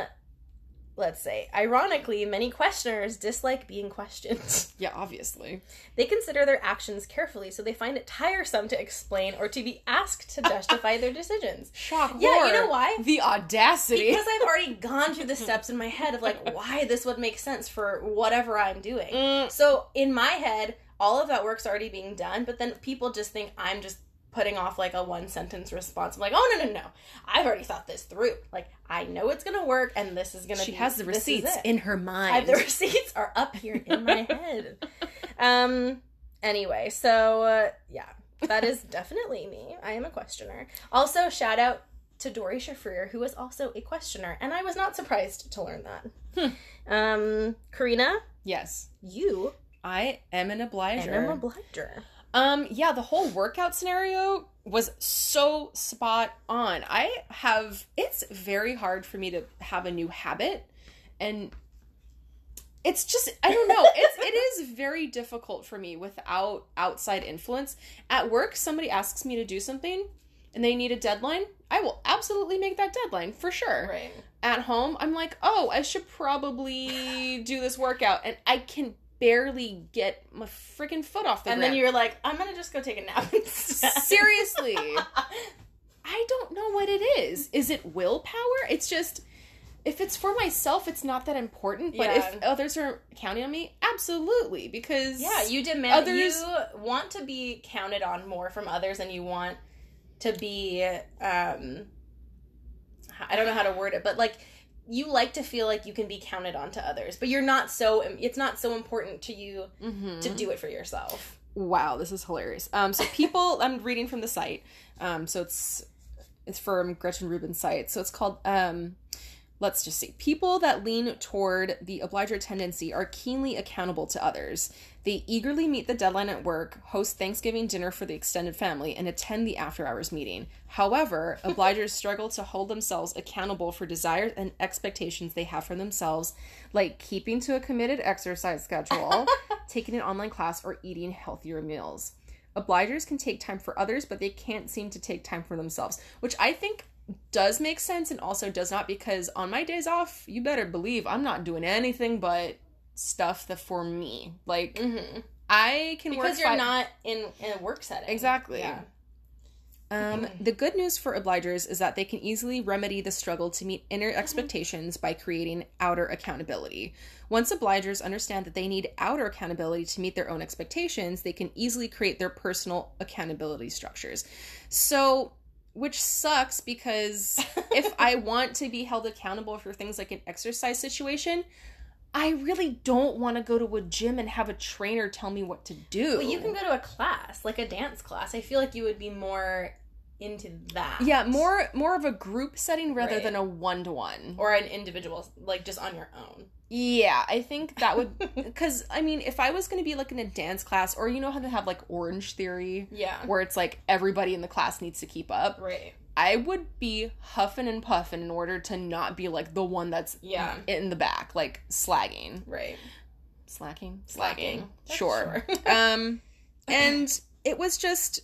Speaker 1: let's say, ironically, many questioners dislike being questioned. [laughs]
Speaker 2: Yeah, obviously.
Speaker 1: They consider their actions carefully, so they find it tiresome to explain or to be asked to justify their decisions. [laughs]
Speaker 2: Shock.
Speaker 1: Yeah, you know why?
Speaker 2: The audacity.
Speaker 1: Because I've already [laughs] gone through the steps in my head of like why this would make sense for whatever I'm doing.
Speaker 2: Mm.
Speaker 1: So in my head, all of that work's already being done, but then people just think I'm just putting off like a one sentence response. I'm like, oh no no no, I've already thought this through. Like I know it's gonna work, and this is gonna.
Speaker 2: she
Speaker 1: be,
Speaker 2: has the receipts in her
Speaker 1: I,
Speaker 2: mind.
Speaker 1: the receipts are up here in my [laughs] head. Um. Anyway, so uh, yeah, that is definitely me. I am a questioner. Also, shout out to Doree Shafrir, who is also a questioner, and I was not surprised to learn that.
Speaker 2: Hmm.
Speaker 1: Um, Karina,
Speaker 2: yes.
Speaker 1: you
Speaker 2: I am an obliger.
Speaker 1: I'm a obliger.
Speaker 2: Um, yeah, the whole workout scenario was so spot on. I have it's very hard for me to have a new habit and it's just I don't know. [laughs] It's it is very difficult for me without outside influence. At work, somebody asks me to do something and they need a deadline. I will absolutely make that deadline for sure.
Speaker 1: Right.
Speaker 2: At home, I'm like, "Oh, I should probably do this workout." And I can barely get my freaking foot off the
Speaker 1: And
Speaker 2: ground.
Speaker 1: then you're like, I'm gonna just go take a nap. [laughs]
Speaker 2: Seriously. [laughs] I don't know what it is. Is it willpower? It's just if it's for myself, it's not that important. But if others are counting on me, absolutely. Because
Speaker 1: Yeah, you demand
Speaker 2: Others-
Speaker 1: you want to be counted on more from others and you want to be um I don't know how to word it, but like you like to feel like you can be counted on to others, but you're not so it's not so important to you
Speaker 2: Mhm.
Speaker 1: to do it for yourself.
Speaker 2: Wow, this is hilarious. Um, so people, [laughs] I'm reading from the site. Um, so it's it's from Gretchen Rubin's site. So it's called. Um, let's just see. People that lean toward the obliger tendency are keenly accountable to others. They eagerly meet the deadline at work, host Thanksgiving dinner for the extended family, and attend the after hours meeting. However, obligers [laughs] struggle to hold themselves accountable for desires and expectations they have for themselves, like keeping to a committed exercise schedule, [laughs] taking an online class, or eating healthier meals. Obligers can take time for others, but they can't seem to take time for themselves, which I think does make sense and also does not because on my days off, you better believe I'm not doing anything but stuff that for me. Like
Speaker 1: Mm-hmm.
Speaker 2: I can work
Speaker 1: Because you're
Speaker 2: five-
Speaker 1: not in in a work setting.
Speaker 2: Exactly.
Speaker 1: Yeah.
Speaker 2: Um, the good news for obligers is that they can easily remedy the struggle to meet inner expectations by creating outer accountability. Once obligers understand that they need outer accountability to meet their own expectations, they can easily create their personal accountability structures. So, which sucks because [laughs] if I want to be held accountable for things like an exercise situation, I really don't want to go to a gym and have a trainer tell me what to do.
Speaker 1: Well, you can go to a class, like a dance class. I feel like you would be more into that.
Speaker 2: Yeah, more more of a group setting rather
Speaker 1: Right.
Speaker 2: than a one to one.
Speaker 1: or an individual, like just on your own.
Speaker 2: Yeah, I think that would [laughs] because I mean, if I was going to be like in a dance class, or you know how they have like Orange Theory,
Speaker 1: Yeah.
Speaker 2: where it's like everybody in the class needs to keep up,
Speaker 1: Right.
Speaker 2: I would be huffing and puffing in order to not be like the one that's
Speaker 1: Yeah.
Speaker 2: in the back, like slagging,
Speaker 1: Right.
Speaker 2: slacking,
Speaker 1: Slacking. That's
Speaker 2: Sure.
Speaker 1: sure. [laughs]
Speaker 2: um, and it was just,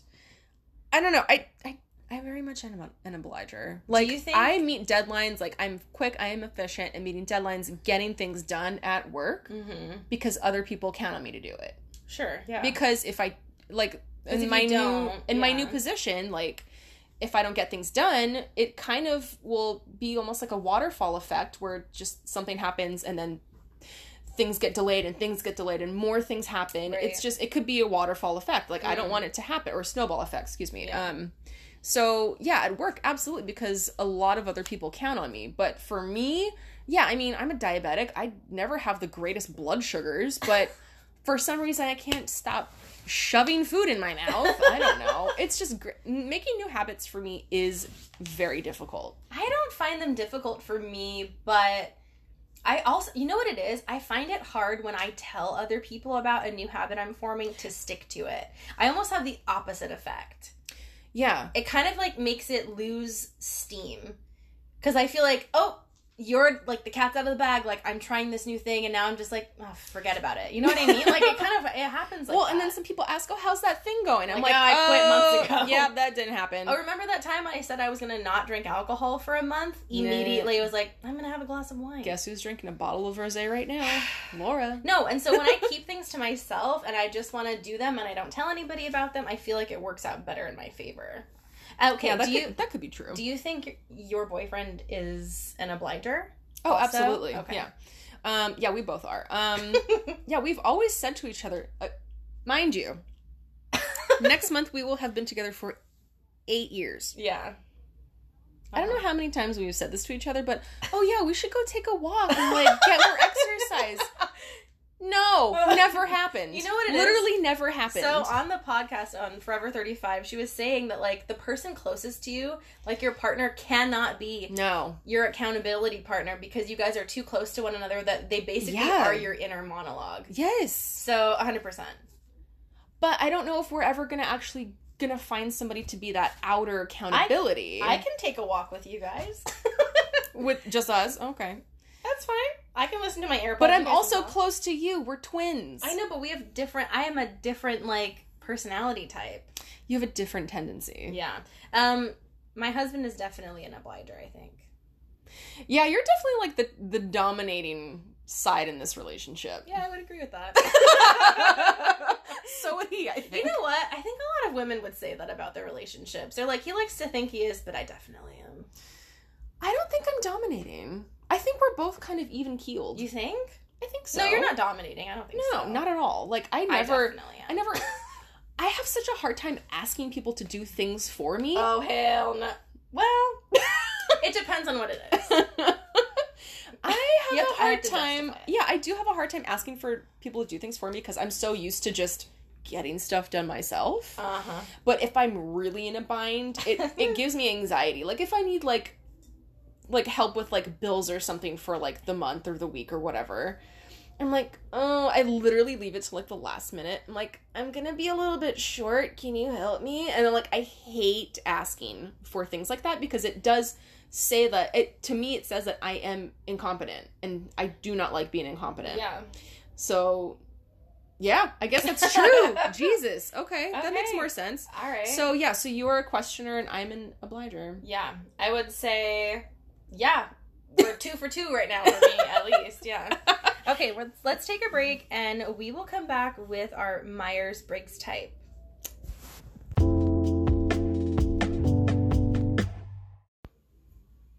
Speaker 2: I don't know. I I I very much am an obliger. Like
Speaker 1: you think-
Speaker 2: I meet deadlines. Like I'm quick. I am efficient in meeting deadlines, getting things done at work
Speaker 1: Mm-hmm.
Speaker 2: because other people count on me to do it.
Speaker 1: Sure. Yeah.
Speaker 2: Because if I like in my new in my new position, like if I don't get things done, it kind of will be almost like a waterfall effect where just something happens and then things get delayed and things get delayed and more things happen.
Speaker 1: Right.
Speaker 2: It's just it could be a waterfall effect. Like I don't
Speaker 1: Mhm.
Speaker 2: want it to happen or snowball effect, excuse me.
Speaker 1: Yeah.
Speaker 2: Um so yeah, at work absolutely because a lot of other people count on me. But for me, yeah, I mean, I'm a diabetic. I never have the greatest blood sugars, but [laughs] for some reason I can't stop shoving food in my mouth. I don't know. [laughs] It's just gr- making new habits for me is very difficult.
Speaker 1: I don't find them difficult for me, but I also, you know what it is? I find it hard when I tell other people about a new habit I'm forming to stick to it. I almost have the opposite effect.
Speaker 2: Yeah.
Speaker 1: It kind of like makes it lose steam. Because I feel like, oh, you're like the cat's out of the bag. Like I'm trying this new thing, and now I'm just like, oh, forget about it. You know what I mean? Like it kind of it happens. Like
Speaker 2: well,
Speaker 1: that.
Speaker 2: and then some people ask, "Oh, how's that thing going?" I'm
Speaker 1: Like,
Speaker 2: like,
Speaker 1: "Oh, I quit months
Speaker 2: "Oh,
Speaker 1: ago."
Speaker 2: Yeah, that didn't happen.
Speaker 1: Oh, remember that time I said I was gonna not drink alcohol for a month? Immediately, I was like, I'm gonna have a glass of wine.
Speaker 2: Guess who's drinking a bottle of rosé right now? [sighs] Laura.
Speaker 1: No, and so when I [laughs] keep things to myself and I just want to do them and I don't tell anybody about them, I feel like it works out better in my favor. Okay,
Speaker 2: yeah, that
Speaker 1: do
Speaker 2: could,
Speaker 1: you
Speaker 2: that could be true.
Speaker 1: do you think your boyfriend is an obliger?
Speaker 2: oh,
Speaker 1: also?
Speaker 2: absolutely.
Speaker 1: Okay.
Speaker 2: Yeah. Um, yeah, we both are. Um, [laughs] yeah, we've always said to each other, uh, mind you, [laughs] next month we will have been together for eight years.
Speaker 1: yeah.
Speaker 2: I don't know how many times we've said this to each other, but oh yeah, we should go take a walk and like get more [laughs] exercise. No, [laughs] never happened.
Speaker 1: You know what it is?
Speaker 2: Literally never happened.
Speaker 1: So on the podcast on Forever 35, she was saying that like the person closest to you, like your partner cannot be
Speaker 2: no.
Speaker 1: your accountability partner because you guys are too close to one another that they basically
Speaker 2: Yeah.
Speaker 1: are your inner monologue.
Speaker 2: Yes.
Speaker 1: So 100%.
Speaker 2: But I don't know if we're ever gonna actually gonna find somebody to be that outer accountability.
Speaker 1: I can take a walk with you guys. [laughs]
Speaker 2: with just us. Okay.
Speaker 1: That's fine. I can listen to my AirPods.
Speaker 2: But I'm also close to you. We're twins.
Speaker 1: I know, but we have different. I am a different like personality type.
Speaker 2: You have a different tendency.
Speaker 1: Yeah. Um, my husband is definitely an obliger. I think.
Speaker 2: Yeah, you're definitely like the the dominating side in this relationship.
Speaker 1: Yeah, I would agree with that. [laughs]
Speaker 2: so would he, I think.
Speaker 1: you know what? I think a lot of women would say that about their relationships. They're like, he likes to think he is, but I definitely am.
Speaker 2: I don't think I'm dominating. I think we're both kind of even keeled.
Speaker 1: You think?
Speaker 2: I think so.
Speaker 1: No, you're not dominating. I don't think
Speaker 2: No,
Speaker 1: so.
Speaker 2: not at all. Like I
Speaker 1: I
Speaker 2: never
Speaker 1: definitely am.
Speaker 2: I never [laughs] I have such a hard time asking people to do things for me.
Speaker 1: Oh hell no. Well, [laughs] it depends on what it is. [laughs]
Speaker 2: I have, a hard time. Yeah, I do have a hard time asking for people to do things for me because I'm so used to just getting stuff done myself.
Speaker 1: Uh huh.
Speaker 2: But if I'm really in a bind, it it gives me anxiety. Like if I need like like help with like bills or something for like the month or the week or whatever. I'm like, oh, I literally leave it to like the last minute. I'm like, I'm gonna be a little bit short. Can you help me? And then like, I hate asking for things like that because it does say that it to me it says that I am incompetent and I do not like being incompetent.
Speaker 1: Yeah.
Speaker 2: So, yeah, I guess that's true. [laughs] Jesus. Okay, that makes more sense.
Speaker 1: All right.
Speaker 2: So yeah, so you're a questioner and I'm an obliger.
Speaker 1: yeah, I would say, yeah, we're two for two right now for me at least. Yeah. [laughs] Okay, let's let's take a break and we will come back with our Myers Briggs type.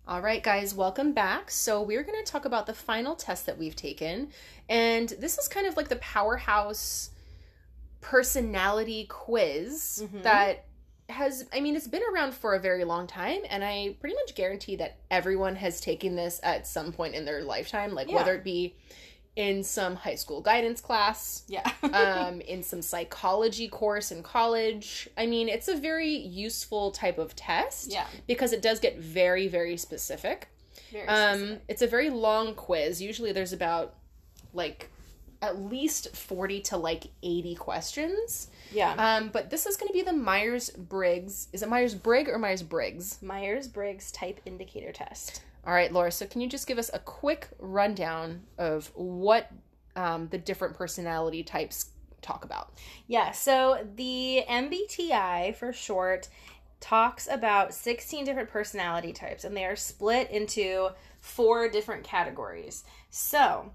Speaker 2: All right, guys, welcome back. So we're going to talk about the final test that we've taken, and this is kind of like the powerhouse personality quiz
Speaker 1: Mhm.
Speaker 2: that has I mean it's been around for a very long time and I pretty much guarantee that everyone has taken this at some point in their lifetime like
Speaker 1: Yeah.
Speaker 2: whether it be in some high school guidance class
Speaker 1: Yeah.
Speaker 2: um, [laughs] in some psychology course in college. I mean, it's a very useful type of test
Speaker 1: yeah.
Speaker 2: because it does get very, very specific.
Speaker 1: Very
Speaker 2: Um,
Speaker 1: specific.
Speaker 2: it's a very long quiz. Usually there's about like at least 40 to like 80 questions.
Speaker 1: Yeah.
Speaker 2: Um, but this is going to be the Myers Briggs. Is it Myers Briggs or Myers Briggs?
Speaker 1: Myers Briggs type indicator test.
Speaker 2: All right, Laura. So can you just give us a quick rundown of what um, the different personality types talk about?
Speaker 1: Yeah, so the MBTI for short talks about 16 different personality types and they are split into four different categories. So,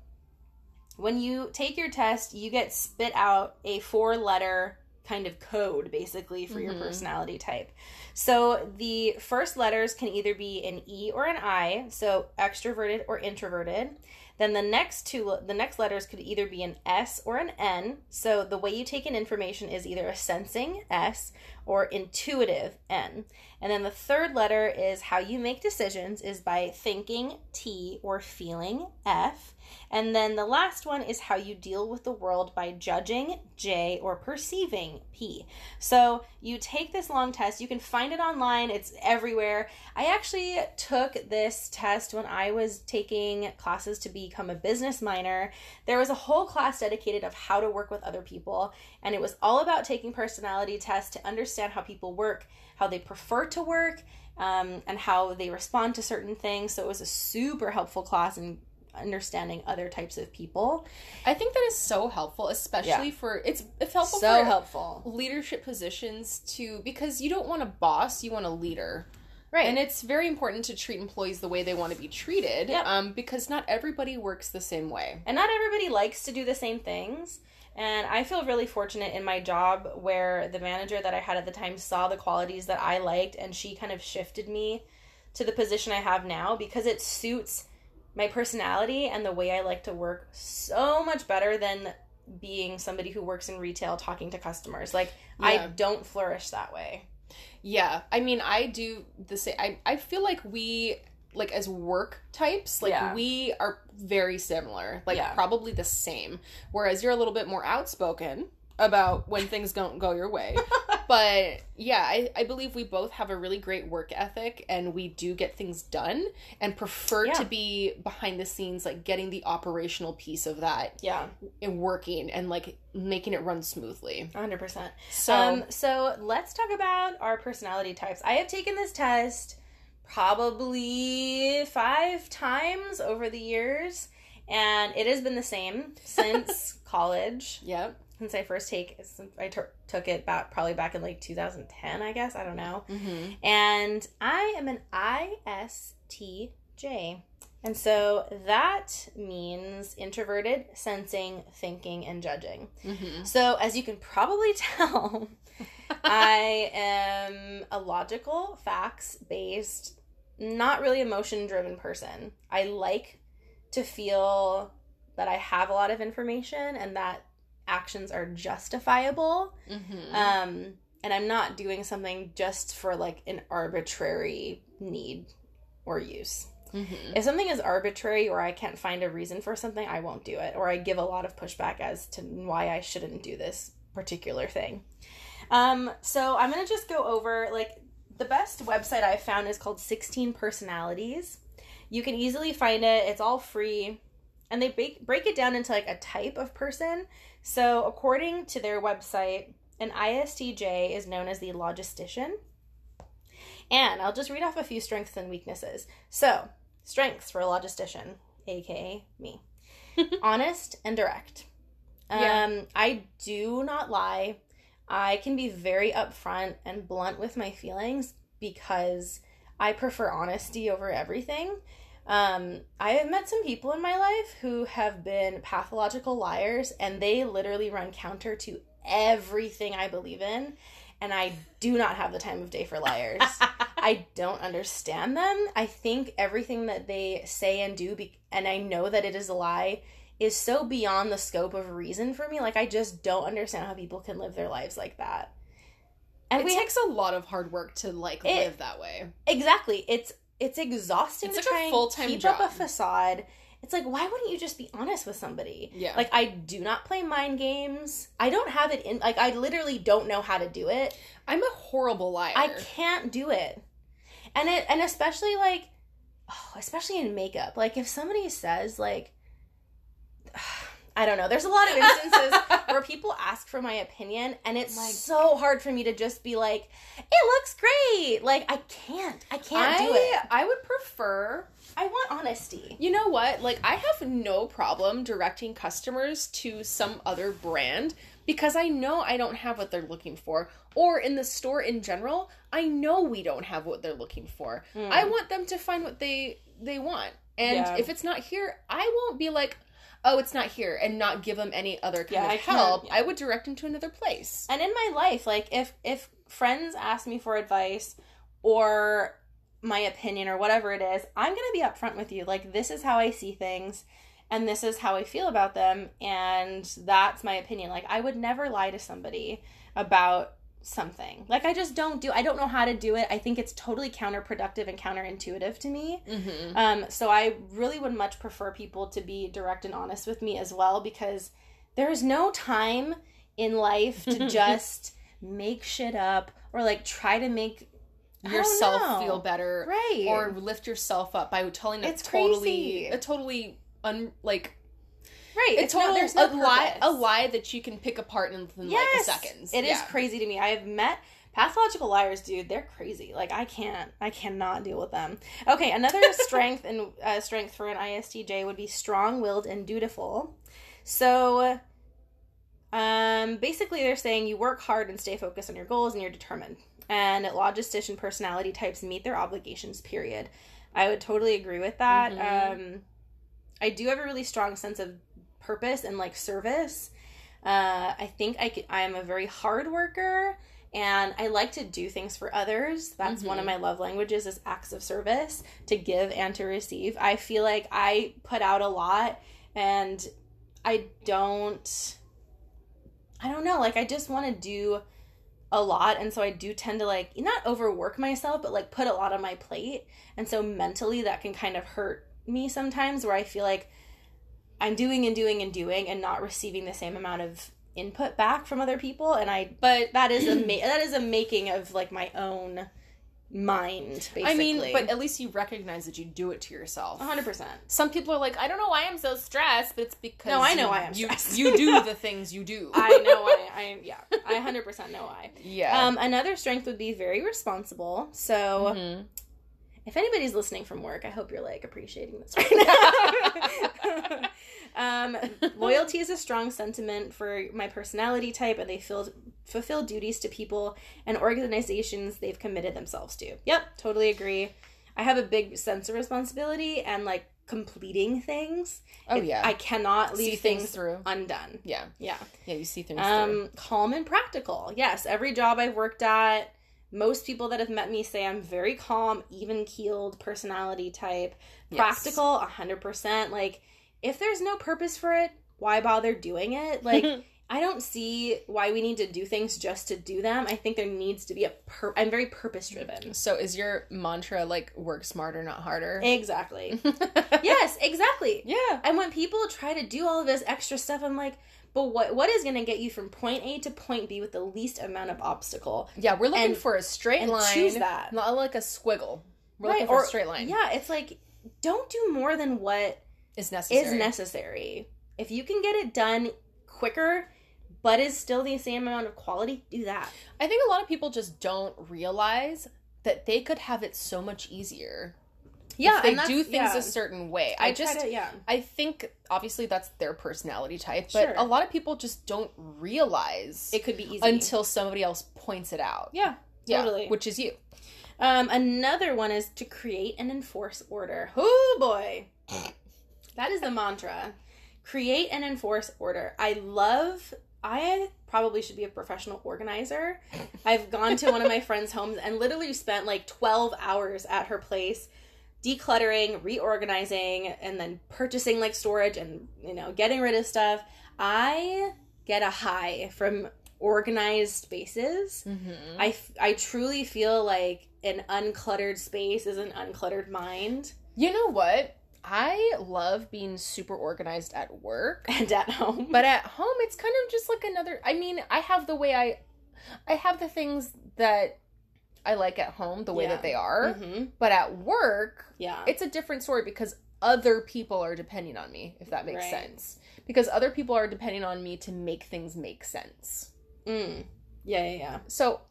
Speaker 1: when you take your test, you get spit out a four letter kind of code basically for your
Speaker 2: Mhm.
Speaker 1: personality type. So, the first letters can either be an E or an I, so extroverted or introverted. Then the next two the next letters could either be an S or an N. So the way you take in information is either a sensing S or intuitive N. And then the third letter is how you make decisions is by thinking T or feeling F. And then the last one is how you deal with the world by judging J or perceiving P. So you take this long test, you can find it online, it's everywhere. I actually took this test when I was taking classes to become a business minor, there was a whole class dedicated of how to work with other people, and it was all about taking personality tests to understand how people work, how they prefer to work, um, and how they respond to certain things. So it was a super helpful class in understanding other types of people.
Speaker 2: I think that is so helpful, especially
Speaker 1: Yeah.
Speaker 2: for it's it's helpful
Speaker 1: so
Speaker 2: for
Speaker 1: helpful.
Speaker 2: leadership positions too because you don't want a boss, you want a leader.
Speaker 1: Right.
Speaker 2: And it's very important to treat employees the way they want to be treated
Speaker 1: Yep.
Speaker 2: um, because not everybody works the same way.
Speaker 1: And not everybody likes to do the same things. And I feel really fortunate in my job where the manager that I had at the time saw the qualities that I liked and she kind of shifted me to the position I have now because it suits my personality and the way I like to work so much better than being somebody who works in retail talking to customers. Like I don't flourish that way.
Speaker 2: Yeah, I mean, I do the same. I I feel like we like as work types, like
Speaker 1: Yeah.
Speaker 2: we are very similar, like
Speaker 1: Yeah.
Speaker 2: probably the same. Whereas you're a little bit more outspoken about when things don't go your way. [laughs] but yeah, I, I believe we both have a really great work ethic and we do get things done and prefer
Speaker 1: Yeah.
Speaker 2: to be behind the scenes, like getting the operational piece of that
Speaker 1: Yeah,
Speaker 2: and working and like making it run smoothly.
Speaker 1: 100%.
Speaker 2: So
Speaker 1: um, so let's talk about our personality types. I have taken this test probably five times over the years, and it has been the same since [laughs] college.
Speaker 2: yeah.
Speaker 1: Since I first take, since I took took it back probably back in like 2010, I guess. I don't know.
Speaker 2: Mm-hmm.
Speaker 1: And I am an ISTJ. And so that means introverted, sensing, thinking, and judging.
Speaker 2: Mm-hmm.
Speaker 1: So, as you can probably [laughs] tell, [laughs] I am a logical, facts based, not really emotion driven person. I like to feel that I have a lot of information and that actions are justifiable.
Speaker 2: Mm-hmm.
Speaker 1: Um, and I'm not doing something just for like an arbitrary need or use.
Speaker 2: mm-hmm.
Speaker 1: If something is arbitrary or I can't find a reason for something, I won't do it. Or I give a lot of pushback as to why I shouldn't do this particular thing. Um, so I'm going to just go over like the best website I've found is called 16 Personalities. You can easily find it, it's all free. And they break, break it down into like a type of person. So, according to their website, an ISTJ is known as the logistician. And I'll just read off a few strengths and weaknesses. So, strengths for a logistician, aka me. [laughs] Honest and direct. Um,
Speaker 2: Yeah.
Speaker 1: I do not lie. I can be very upfront and blunt with my feelings because I prefer honesty over everything. Um, I have met some people in my life who have been pathological liars and they literally run counter to everything I believe in. And I do not have the time of day for liars. [laughs] I don't understand them. I think everything that they say and do, be- and I know that it is a lie, is so beyond the scope of reason for me. Like, I just don't understand how people can live their lives like that. And
Speaker 2: it
Speaker 1: we
Speaker 2: takes a lot of hard work to like
Speaker 1: It-
Speaker 2: live that way.
Speaker 1: exactly. It's it's exhausting
Speaker 2: It's
Speaker 1: to
Speaker 2: like
Speaker 1: try and
Speaker 2: full-time
Speaker 1: keep up a facade. It's like, why wouldn't you just be honest with somebody?
Speaker 2: Yeah.
Speaker 1: Like, I do not play mind games. I don't have it in. Like, I literally don't know how to do it.
Speaker 2: I'm a horrible liar.
Speaker 1: I can't do it. And it and especially like oh, [sighs] especially in makeup. Like if somebody says like [sighs] I don't know. There's a lot of instances [laughs] where people ask for my opinion and it's
Speaker 2: Like-
Speaker 1: so hard for me to just be like, "It looks great." Like I can't. I can't
Speaker 2: I,
Speaker 1: do it.
Speaker 2: I would prefer
Speaker 1: I want honesty.
Speaker 2: You know what? Like, I have no problem directing customers to some other brand because I know I don't have what they're looking for. Or in the store in general, I know we don't have what they're looking for.
Speaker 1: Mm.
Speaker 2: I want them to find what they they want. And
Speaker 1: Yeah.
Speaker 2: if it's not here, I won't be like, "Oh, it's not here," and not give them any other kind
Speaker 1: Yeah,
Speaker 2: of
Speaker 1: I
Speaker 2: help.
Speaker 1: yeah.
Speaker 2: I would direct them to another place.
Speaker 1: And in my life, like if if friends ask me for advice or my opinion or whatever it is, I'm going to be upfront with you. Like this is how I see things and this is how I feel about them and that's my opinion. Like I would never lie to somebody about something. Like I just don't do I don't know how to do it. I think it's totally counterproductive and counterintuitive to me.
Speaker 2: Mm-hmm.
Speaker 1: Um, so I really would much prefer people to be direct and honest with me as well because there's no time in life to [laughs] just make shit up or like try to make
Speaker 2: Yourself feel better,
Speaker 1: right
Speaker 2: or lift yourself up by telling a
Speaker 1: It's
Speaker 2: totally
Speaker 1: crazy.
Speaker 2: a totally un like
Speaker 1: Right.
Speaker 2: it's, total
Speaker 1: there's
Speaker 2: a
Speaker 1: no
Speaker 2: lie a lie that you can pick apart in, in like a second.
Speaker 1: It is
Speaker 2: Yeah.
Speaker 1: crazy to me. I have met pathological liars, dude. They're crazy. Like I can't, I cannot deal with them. Okay, another [laughs] strength and uh, strength for an ISTJ would be strong-willed and dutiful. So, um, basically, they're saying you work hard and stay focused on your goals, and you're determined. And logistician personality types meet their obligations. Period. I would totally agree with that.
Speaker 2: Mhm.
Speaker 1: Um, I do have a really strong sense of purpose and like service. Uh, I think I could, I am a very hard worker and I like to do things for others. That's one of
Speaker 2: Mhm.
Speaker 1: my love languages is acts of service, to give and to receive. I feel like I put out a lot and I don't I don't know, like I just want to do a lot and so I do tend to like not overwork myself but like put a lot on my plate. And so mentally that can kind of hurt me sometimes where I feel like I'm doing and doing and doing and not receiving the same amount of input back from other people and I
Speaker 2: But
Speaker 1: that is a ma- [clears throat] that is a making of like my own mind basically.
Speaker 2: I mean, but at least you recognize that you do it to yourself.
Speaker 1: 100%.
Speaker 2: Some people are like, I don't know why I'm so stressed, but it's because
Speaker 1: No, I know
Speaker 2: you,
Speaker 1: why I'm
Speaker 2: you,
Speaker 1: stressed.
Speaker 2: you do [laughs] the things you do.
Speaker 1: I know I I yeah, I 100% know why. [laughs]
Speaker 2: yeah.
Speaker 1: Um another strength would be very responsible. So
Speaker 2: Mhm.
Speaker 1: If anybody's listening from work, I hope you're like appreciating this right now. [laughs] um, loyalty is a strong sentiment for my personality type, and they feel, fulfill duties to people and organizations they've committed themselves to. Yep, totally agree. I have a big sense of responsibility and like completing things.
Speaker 2: Oh yeah.
Speaker 1: I cannot
Speaker 2: See
Speaker 1: leave
Speaker 2: things
Speaker 1: things
Speaker 2: through.
Speaker 1: undone.
Speaker 2: yeah.
Speaker 1: Yeah.
Speaker 2: Yeah, you see things through.
Speaker 1: Um, calm and practical. Yes, every job I've worked at, most people that have met me say I'm very calm, even keeled personality type.
Speaker 2: Yes.
Speaker 1: Practical, hundred percent. Like, if there's no purpose for it, why bother doing it? [laughs] Like, I don't see why we need to do things just to do them. I think there needs to be a pur. I'm very purpose driven.
Speaker 2: So is your mantra like work smarter, not harder?
Speaker 1: Exactly. [laughs] yes, exactly.
Speaker 2: Yeah.
Speaker 1: And when people try to do all of this extra stuff, I'm like, but what what is going to get you from point A to point B with the least amount of obstacle?
Speaker 2: Yeah, we're looking
Speaker 1: And-
Speaker 2: for a straight line.
Speaker 1: choose that.
Speaker 2: Not like a squiggle. We're
Speaker 1: Right,
Speaker 2: looking for
Speaker 1: or-
Speaker 2: a straight line.
Speaker 1: Yeah, it's like don't do more than what
Speaker 2: Is necessary.
Speaker 1: is necessary. If you can get it done quicker, but is still the same amount of quality, do that.
Speaker 2: I think a lot of people just don't realize that they could have it so much easier.
Speaker 1: Yeah,
Speaker 2: they
Speaker 1: and
Speaker 2: do things
Speaker 1: yeah.
Speaker 2: a certain way. I,
Speaker 1: I
Speaker 2: just
Speaker 1: to- yeah.
Speaker 2: I think obviously that's their personality type, but
Speaker 1: Sure.
Speaker 2: a lot of people just don't realize
Speaker 1: It could be easy
Speaker 2: until somebody else points it out.
Speaker 1: yeah,
Speaker 2: Yeah,
Speaker 1: totally.
Speaker 2: which is you.
Speaker 1: Um, another one is to create and enforce order. Oh boy, that is the mantra. Create and enforce order. I love. I probably should be a professional organizer. I've gone to one of my friends' homes and literally spent like twelve hours at her place, decluttering, reorganizing, and then purchasing like storage and you know getting rid of stuff. I get a high from organized spaces.
Speaker 2: Mm-hmm.
Speaker 1: I, f- I truly feel like an uncluttered space is an uncluttered mind
Speaker 2: You know what? I love being super organized at work, [laughs]
Speaker 1: and at home.
Speaker 2: but at home it's kind of just like another I mean, I have the way I I have the things that I like at home the way
Speaker 1: Yeah.
Speaker 2: that they are,
Speaker 1: hmm
Speaker 2: but at work
Speaker 1: Yeah.
Speaker 2: it's a different story because other people are depending on me, if that makes
Speaker 1: Right.
Speaker 2: sense. Because other people are depending on me to make things make sense.
Speaker 1: Mm. Yeah, yeah, yeah.
Speaker 2: So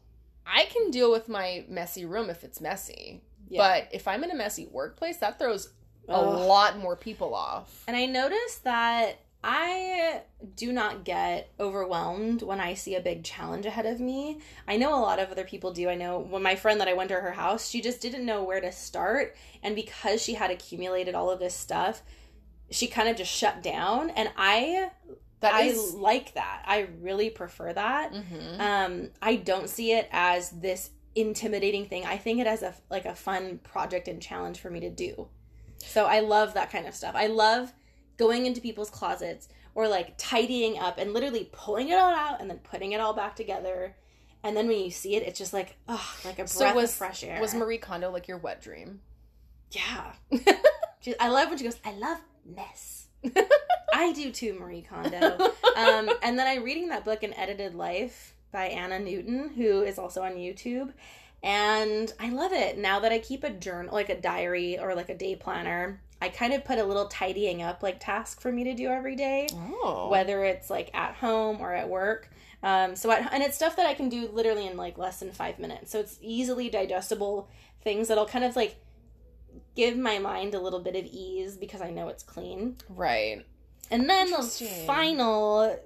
Speaker 2: I can deal with my messy room if it's messy.
Speaker 1: yeah.
Speaker 2: But if I'm in a messy workplace, that throws a lot more people off.
Speaker 1: And I noticed that I do not get overwhelmed when I see a big challenge ahead of me. I know a lot of other people do. I know when my friend that I went to her house, she just didn't know where to start. And because she had accumulated all of this stuff, she kind of just shut down. And I
Speaker 2: That
Speaker 1: I
Speaker 2: is
Speaker 1: like that. I really prefer that.
Speaker 2: Mhm.
Speaker 1: Um, I don't see it as this intimidating thing. I think it as a like a fun project and challenge for me to do. So I love that kind of stuff. I love going into people's closets or like tidying up and literally pulling it all out and then putting it all back together. And then when you see it, it's just like, oh, like a breath
Speaker 2: So was
Speaker 1: of fresh air.
Speaker 2: was Marie Kondo like your wet dream?
Speaker 1: Yeah. [laughs] She, I love when she goes, I love mess. [laughs] I do too, Marie Kondo. Um, and then I'm reading that book, An Edited Life by Anna Newton, who is also on YouTube. And I love it. Now that I keep a journal, like a diary or like a day planner, I kind of put a little tidying up like task for me to do every day,
Speaker 2: Oh.
Speaker 1: whether it's like at home or at work. Um, so at, and it's stuff that I can do literally in like less than five minutes. So it's easily digestible things that'll kind of like give my mind a little bit of ease because I know it's clean.
Speaker 2: Right.
Speaker 1: And then the final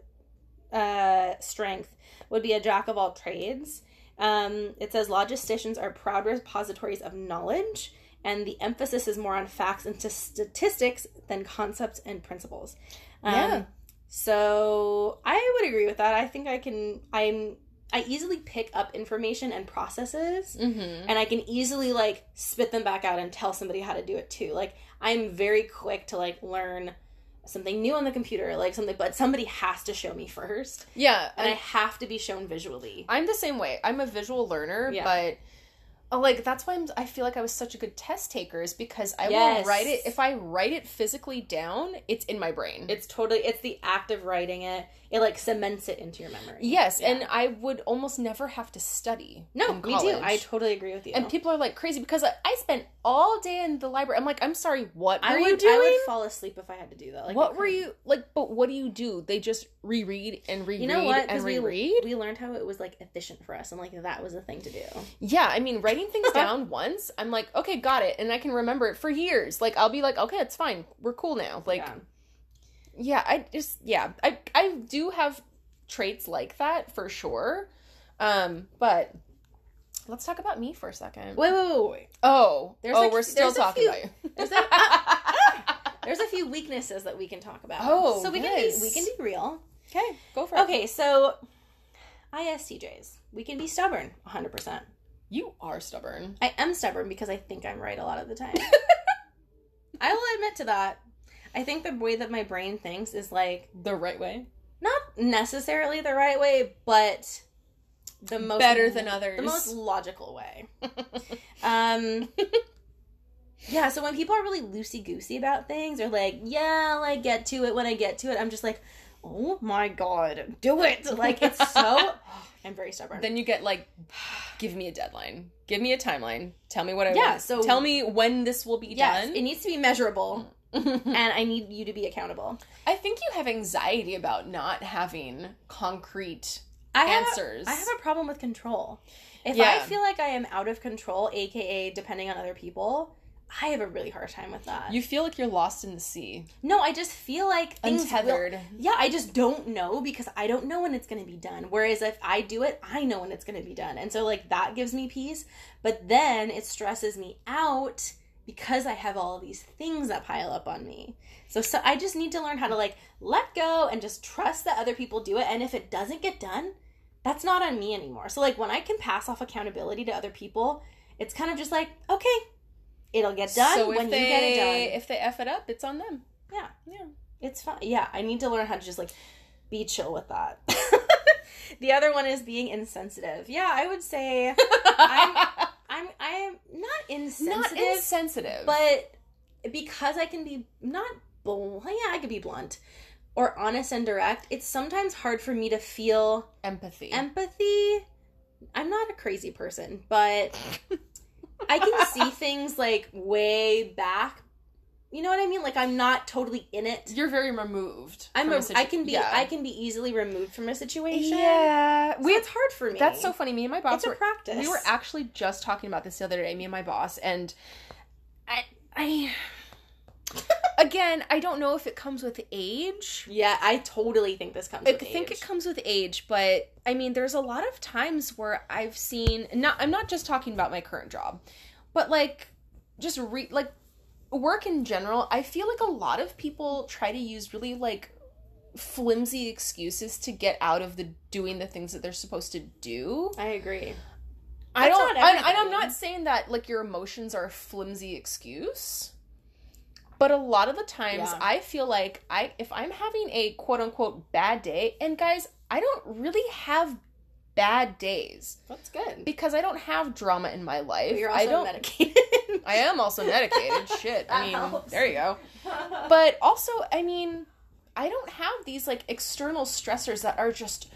Speaker 1: uh, strength would be a jack of all trades. Um, it says logisticians are proud repositories of knowledge, and the emphasis is more on facts and statistics than concepts and principles. Um,
Speaker 2: Yeah.
Speaker 1: So I would agree with that. I think I can. I'm. I easily pick up information and processes
Speaker 2: Mm-hmm.
Speaker 1: and I can easily like spit them back out and tell somebody how to do it too. Like I'm very quick to like learn something new on the computer, like something, but somebody has to show me first,
Speaker 2: Yeah.
Speaker 1: and I
Speaker 2: And
Speaker 1: have to be shown visually.
Speaker 2: I'm the same way. I'm a visual learner,
Speaker 1: Yeah.
Speaker 2: but Oh, like that's why I'm, I feel like I was such a good test taker is because I
Speaker 1: Yes.
Speaker 2: will write it. If I write it physically down, it's in my brain.
Speaker 1: It's totally it's the act of writing it. It like cements it into your memory.
Speaker 2: yes,
Speaker 1: Yeah.
Speaker 2: and I would almost never have to study.
Speaker 1: no, me too. I totally agree with you.
Speaker 2: And people are like crazy because I, I spent all day in the library. I'm like, I'm sorry, what were
Speaker 1: I would
Speaker 2: you doing?
Speaker 1: I would fall asleep if I had to do that. Like
Speaker 2: what were you like? But what do you do? They just reread and reread
Speaker 1: You know what?
Speaker 2: and
Speaker 1: Because we
Speaker 2: reread.
Speaker 1: we learned how it was like efficient for us, and like that was a thing to do.
Speaker 2: Yeah, I mean, writing things [laughs] down once, I'm like, okay, got it, and I can remember it for years. Like, I'll be like, okay, it's fine, we're cool now. Like,
Speaker 1: Yeah.
Speaker 2: Yeah, I just, yeah, I, I do have traits like that for sure. Um, but let's talk about me for a second.
Speaker 1: Wait, wait, wait, wait.
Speaker 2: Oh,
Speaker 1: There's
Speaker 2: oh,
Speaker 1: like-
Speaker 2: we're still
Speaker 1: there's a
Speaker 2: talking
Speaker 1: few-
Speaker 2: about you. [laughs]
Speaker 1: There's a, ah, [laughs] there's a few weaknesses that we can talk about.
Speaker 2: Oh,
Speaker 1: so we can be, we can be real.
Speaker 2: okay, go for it.
Speaker 1: Okay, so ISTJs, we can be stubborn 100%.
Speaker 2: you are stubborn.
Speaker 1: I am stubborn because I think I'm right a lot of the time. [laughs] I will admit to that. I think the way that my brain thinks is like
Speaker 2: The right way.
Speaker 1: not necessarily the right way, but the most
Speaker 2: Better than others.
Speaker 1: the most logical way. [laughs] Um [laughs] Yeah, so when people are really loosey goosey about things or like, yeah, I'll like get to it when I get to it, I'm just like, oh my god, do it. Like it's [laughs] so [sighs] I'm very stubborn.
Speaker 2: Then you get like, give me a deadline, give me a timeline, tell me what I
Speaker 1: Yeah,
Speaker 2: want.
Speaker 1: so-
Speaker 2: tell me when this will be
Speaker 1: yes,
Speaker 2: done.
Speaker 1: it needs to be measurable [laughs] and I need you to be accountable.
Speaker 2: I think you have anxiety about not having concrete
Speaker 1: I have
Speaker 2: answers.
Speaker 1: A, I have a problem with control. If I feel like I am out of control, aka depending on other people, I have a really hard time with that.
Speaker 2: you feel like you're lost in the sea,
Speaker 1: no, I just feel like things will-
Speaker 2: untethered.
Speaker 1: yeah, I just don't know because I don't know when it's going to be done. Whereas if I do it, I know when it's going to be done. And so, like, that gives me peace. But then it stresses me out because I have all these things that pile up on me. So, so I just need to learn how to, like, let go and just trust that other people do it. And if it doesn't get done, that's not on me anymore. So, like, when I can pass off accountability to other people, it's kind of just like, okay, it'll get done
Speaker 2: so
Speaker 1: when
Speaker 2: they
Speaker 1: you get it done.
Speaker 2: if they f it up, it's on them.
Speaker 1: Yeah.
Speaker 2: Yeah.
Speaker 1: It's fine. Yeah, I need to learn how to just like be chill with that. [laughs] the other one is being insensitive. Yeah, I would say [laughs] I'm I'm I'm not insensitive,
Speaker 2: Not insensitive,
Speaker 1: but because I can be not blunt, yeah, I could be blunt or honest and direct. It's sometimes hard for me to feel
Speaker 2: empathy.
Speaker 1: empathy. I'm not a crazy person, but [laughs] I can see things like way back. You know what I mean? Like I'm not totally in it.
Speaker 2: You're very removed.
Speaker 1: I'm a,
Speaker 2: a situ-
Speaker 1: I can be
Speaker 2: yeah.
Speaker 1: I can be easily removed from a situation.
Speaker 2: Yeah,
Speaker 1: So it's hard for me.
Speaker 2: That's so funny. Me and my boss
Speaker 1: It's a
Speaker 2: were
Speaker 1: practice.
Speaker 2: we were actually just talking about this the other day. Me and my boss, and I, I, [laughs] again, I don't know if it comes with age.
Speaker 1: Yeah, I totally think this comes
Speaker 2: I
Speaker 1: with
Speaker 2: think
Speaker 1: age.
Speaker 2: it comes with age, but I mean, there's a lot of times where I've seen. Not, I'm not just talking about my current job, but like, just re like work in general. I feel like a lot of people try to use really like flimsy excuses to get out of the doing the things that they're supposed to do.
Speaker 1: I agree.
Speaker 2: I don't, and I'm not saying that like your emotions are a flimsy excuse, but a lot of the times
Speaker 1: Yeah.
Speaker 2: I feel like I, if I'm having a quote unquote bad day, and guys, I don't really have bad days
Speaker 1: That's good.
Speaker 2: because I don't have drama in my life.
Speaker 1: But you're also
Speaker 2: I don't.
Speaker 1: medicated. [laughs]
Speaker 2: I am also medicated. [laughs] Shit. I mean,
Speaker 1: helps.
Speaker 2: there you go. [laughs] But also, I mean, I don't have these like external stressors that are just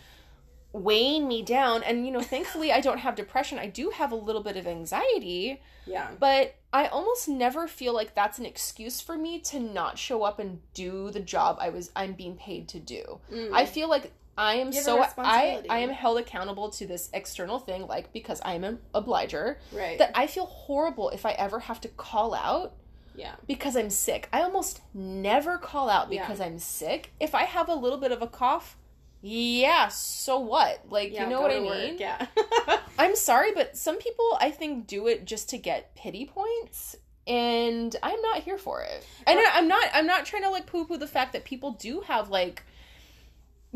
Speaker 2: weighing me down. And, you know, [laughs] thankfully I don't have depression. I do have a little bit of anxiety,
Speaker 1: Yeah.
Speaker 2: but I almost never feel like that's an excuse for me to not show up and do the job I was I'm being paid to do.
Speaker 1: Mm.
Speaker 2: I feel like I am
Speaker 1: You have a
Speaker 2: so I. I am held accountable to this external thing like because I'm an obliger
Speaker 1: right.
Speaker 2: that I feel horrible if I ever have to call out
Speaker 1: yeah.
Speaker 2: because I'm sick. I almost never call out
Speaker 1: Yeah.
Speaker 2: because I'm sick. If I have a little bit of a cough, yeah, so what? Like,
Speaker 1: Yeah,
Speaker 2: you know what I
Speaker 1: work,
Speaker 2: mean?
Speaker 1: Yeah. [laughs]
Speaker 2: I'm sorry, but some people I think do it just to get pity points. And I'm not here for it. And I- I'm not I'm not trying to like poo poo the fact that people do have like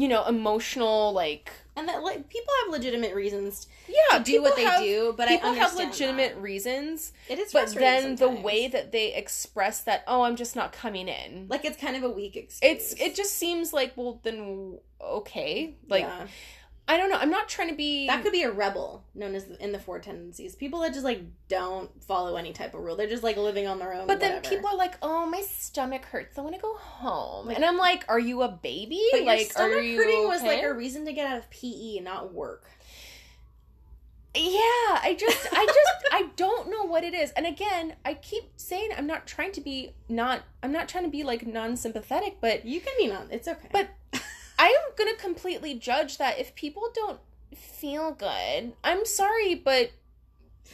Speaker 2: you know, emotional like
Speaker 1: and that like people have legitimate reasons
Speaker 2: yeah,
Speaker 1: to do what they
Speaker 2: have-
Speaker 1: do, but
Speaker 2: people
Speaker 1: I
Speaker 2: have legitimate
Speaker 1: that.
Speaker 2: reasons.
Speaker 1: It is
Speaker 2: But then the way that they express that, oh, I'm just not coming in.
Speaker 1: like it's kind of a weak excuse.
Speaker 2: it's it just seems like well then okay like
Speaker 1: Yeah.
Speaker 2: I don't know i'm not trying to be
Speaker 1: that could be a rebel known as in the four tendencies. People that just like don't follow any type of rule. They're just like living on their own.
Speaker 2: but then
Speaker 1: whatever.
Speaker 2: people are like oh my stomach hurts i want to go home and i'm like are you a baby
Speaker 1: But
Speaker 2: like
Speaker 1: your stomach
Speaker 2: you
Speaker 1: hurting was like a reason to get out of PE, and not work.
Speaker 2: yeah i just i just [laughs] i don't know what it is and again i keep saying i'm not trying to be not i'm not trying to be like non-sympathetic but
Speaker 1: You can be non. It's okay.
Speaker 2: But I am gonna completely judge that if people don't feel good. I'm sorry, but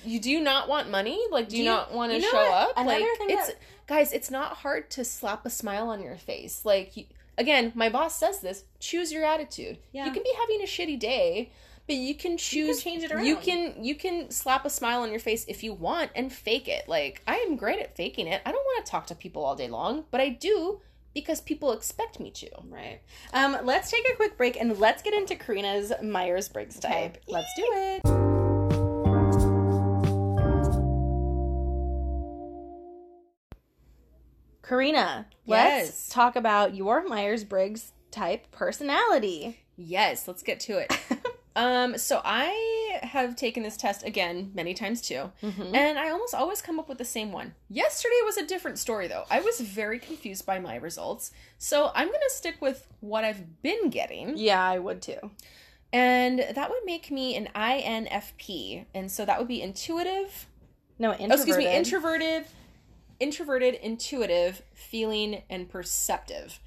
Speaker 2: you do not want money? Like, do you,
Speaker 1: Do you-
Speaker 2: not want to
Speaker 1: you know
Speaker 2: show
Speaker 1: what?
Speaker 2: up?
Speaker 1: Another
Speaker 2: like,
Speaker 1: thing
Speaker 2: it's
Speaker 1: that-
Speaker 2: guys, it's not hard to slap a smile on your face. Like, you, again, my boss says this: choose your attitude.
Speaker 1: Yeah.
Speaker 2: You can be having a shitty day. But you can choose.
Speaker 1: change it around.
Speaker 2: You can you can slap a smile on your face if you want and fake it. Like I am great at faking it. I don't want to talk to people all day long, but I do because people expect me to.
Speaker 1: Right. Um, let's take a quick break and let's get into Karina's Myers Briggs type.
Speaker 2: Let's do it.
Speaker 1: Karina,
Speaker 2: Yes.
Speaker 1: let's talk about your Myers Briggs type personality.
Speaker 2: Yes, let's get to it. [laughs] um, so I have taken this test again many times too,
Speaker 1: Mm-hmm.
Speaker 2: and I almost always come up with the same one. Yesterday was a different story though. I was very confused by my results, so I'm gonna stick with what I've been getting,
Speaker 1: Yeah, I would too.
Speaker 2: and that would make me an INFP, and so that would be intuitive.
Speaker 1: No,
Speaker 2: Oh, excuse me, introverted, introverted, intuitive, feeling, and perceptive.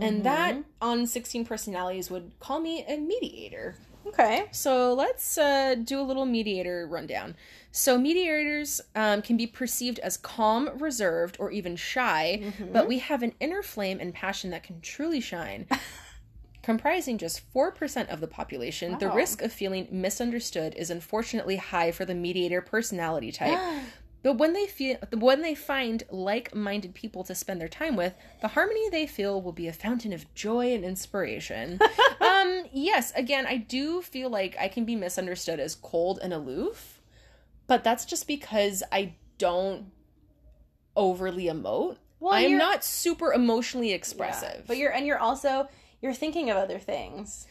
Speaker 2: And that on 16 personalities would call me a mediator.
Speaker 1: Okay.
Speaker 2: So let's uh, do a little mediator rundown. So mediators um, can be perceived as calm, reserved, or even shy, but we have an inner flame and passion that can truly shine. [laughs] Comprising just 4% of the population, the risk of feeling misunderstood is unfortunately high for the mediator personality type. [gasps] [gasps] But when they feel when they find like-minded people to spend their time with, the harmony they feel will be a fountain of joy and inspiration. [laughs] um yes, again, I do feel like I can be misunderstood as cold and aloof, but that's just because I don't overly emote.
Speaker 1: Well,
Speaker 2: I am not super emotionally
Speaker 1: Yeah,
Speaker 2: expressive.
Speaker 1: But you're and you're also you're thinking of other things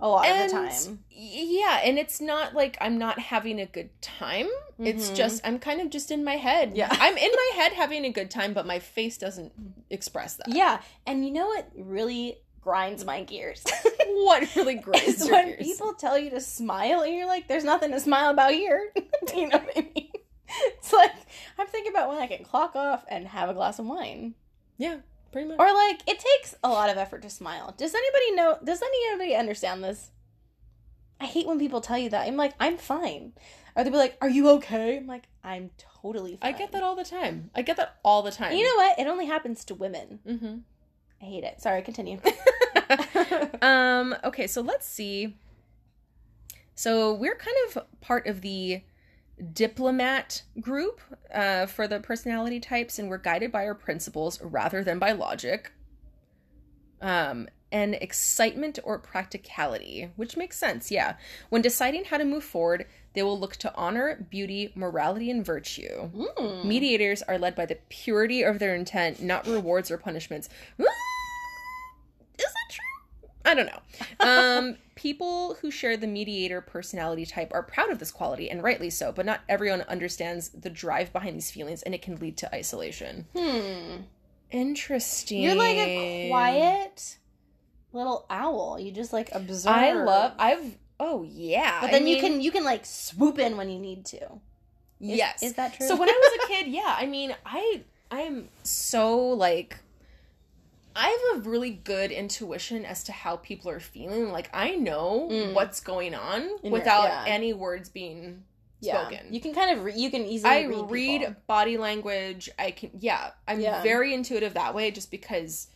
Speaker 1: a lot
Speaker 2: and
Speaker 1: of the time.
Speaker 2: yeah, and it's not like I'm not having a good time. It's
Speaker 1: Mhm.
Speaker 2: just I'm kind of just in my head.
Speaker 1: Yeah.
Speaker 2: I'm in my head having a good time, but my face doesn't express that.
Speaker 1: Yeah, and you know what really grinds my gears? [laughs]
Speaker 2: What really [laughs] grinds your
Speaker 1: when
Speaker 2: gears?
Speaker 1: people tell you to smile and you're like, there's nothing to smile about here. [laughs] Do you know what I mean? It's like I'm thinking about when I can clock off and have a glass of wine.
Speaker 2: Yeah, pretty much.
Speaker 1: Or like it takes a lot of effort to smile. Does anybody know does anybody understand this? I hate when people tell you that. I'm like, I'm fine. Or they'll be like, Are you okay? I'm like, I'm totally fine.
Speaker 2: I get that all the time. I get that all the time.
Speaker 1: You know what? It only happens to women.
Speaker 2: hmm
Speaker 1: I hate it. Sorry, continue. [laughs] [laughs]
Speaker 2: um, okay, so let's see. So we're kind of part of the diplomat group uh, for the personality types, and we're guided by our principles rather than by logic. Um, and excitement or practicality, which makes sense, yeah. When deciding how to move forward, they will look to honor, beauty, morality, and virtue.
Speaker 1: Mm.
Speaker 2: Mediators are led by the purity of their intent, not rewards or punishments. Is that true? I don't know. Um, people who share the mediator personality type are proud of this quality, and rightly so, but not everyone understands the drive behind these feelings, and it can lead to isolation.
Speaker 1: Hmm.
Speaker 2: Interesting.
Speaker 1: You're like a quiet, little owl. You just like observe.
Speaker 2: I love. I've. Oh yeah.
Speaker 1: But then
Speaker 2: I
Speaker 1: you can you can like swoop in when you need to. Is-
Speaker 2: yes.
Speaker 1: is that true?
Speaker 2: So when I was a [laughs] kid, yeah. I mean, I I am so like. I have a really good intuition as to how people are feeling. Like I know
Speaker 1: Mm.
Speaker 2: what's going on
Speaker 1: In your-
Speaker 2: without
Speaker 1: yeah.
Speaker 2: any words being
Speaker 1: Yeah.
Speaker 2: spoken.
Speaker 1: You can kind of re- you can easily
Speaker 2: I
Speaker 1: read,
Speaker 2: read, body language. I can, yeah, I'm
Speaker 1: Yeah.
Speaker 2: very intuitive that way just because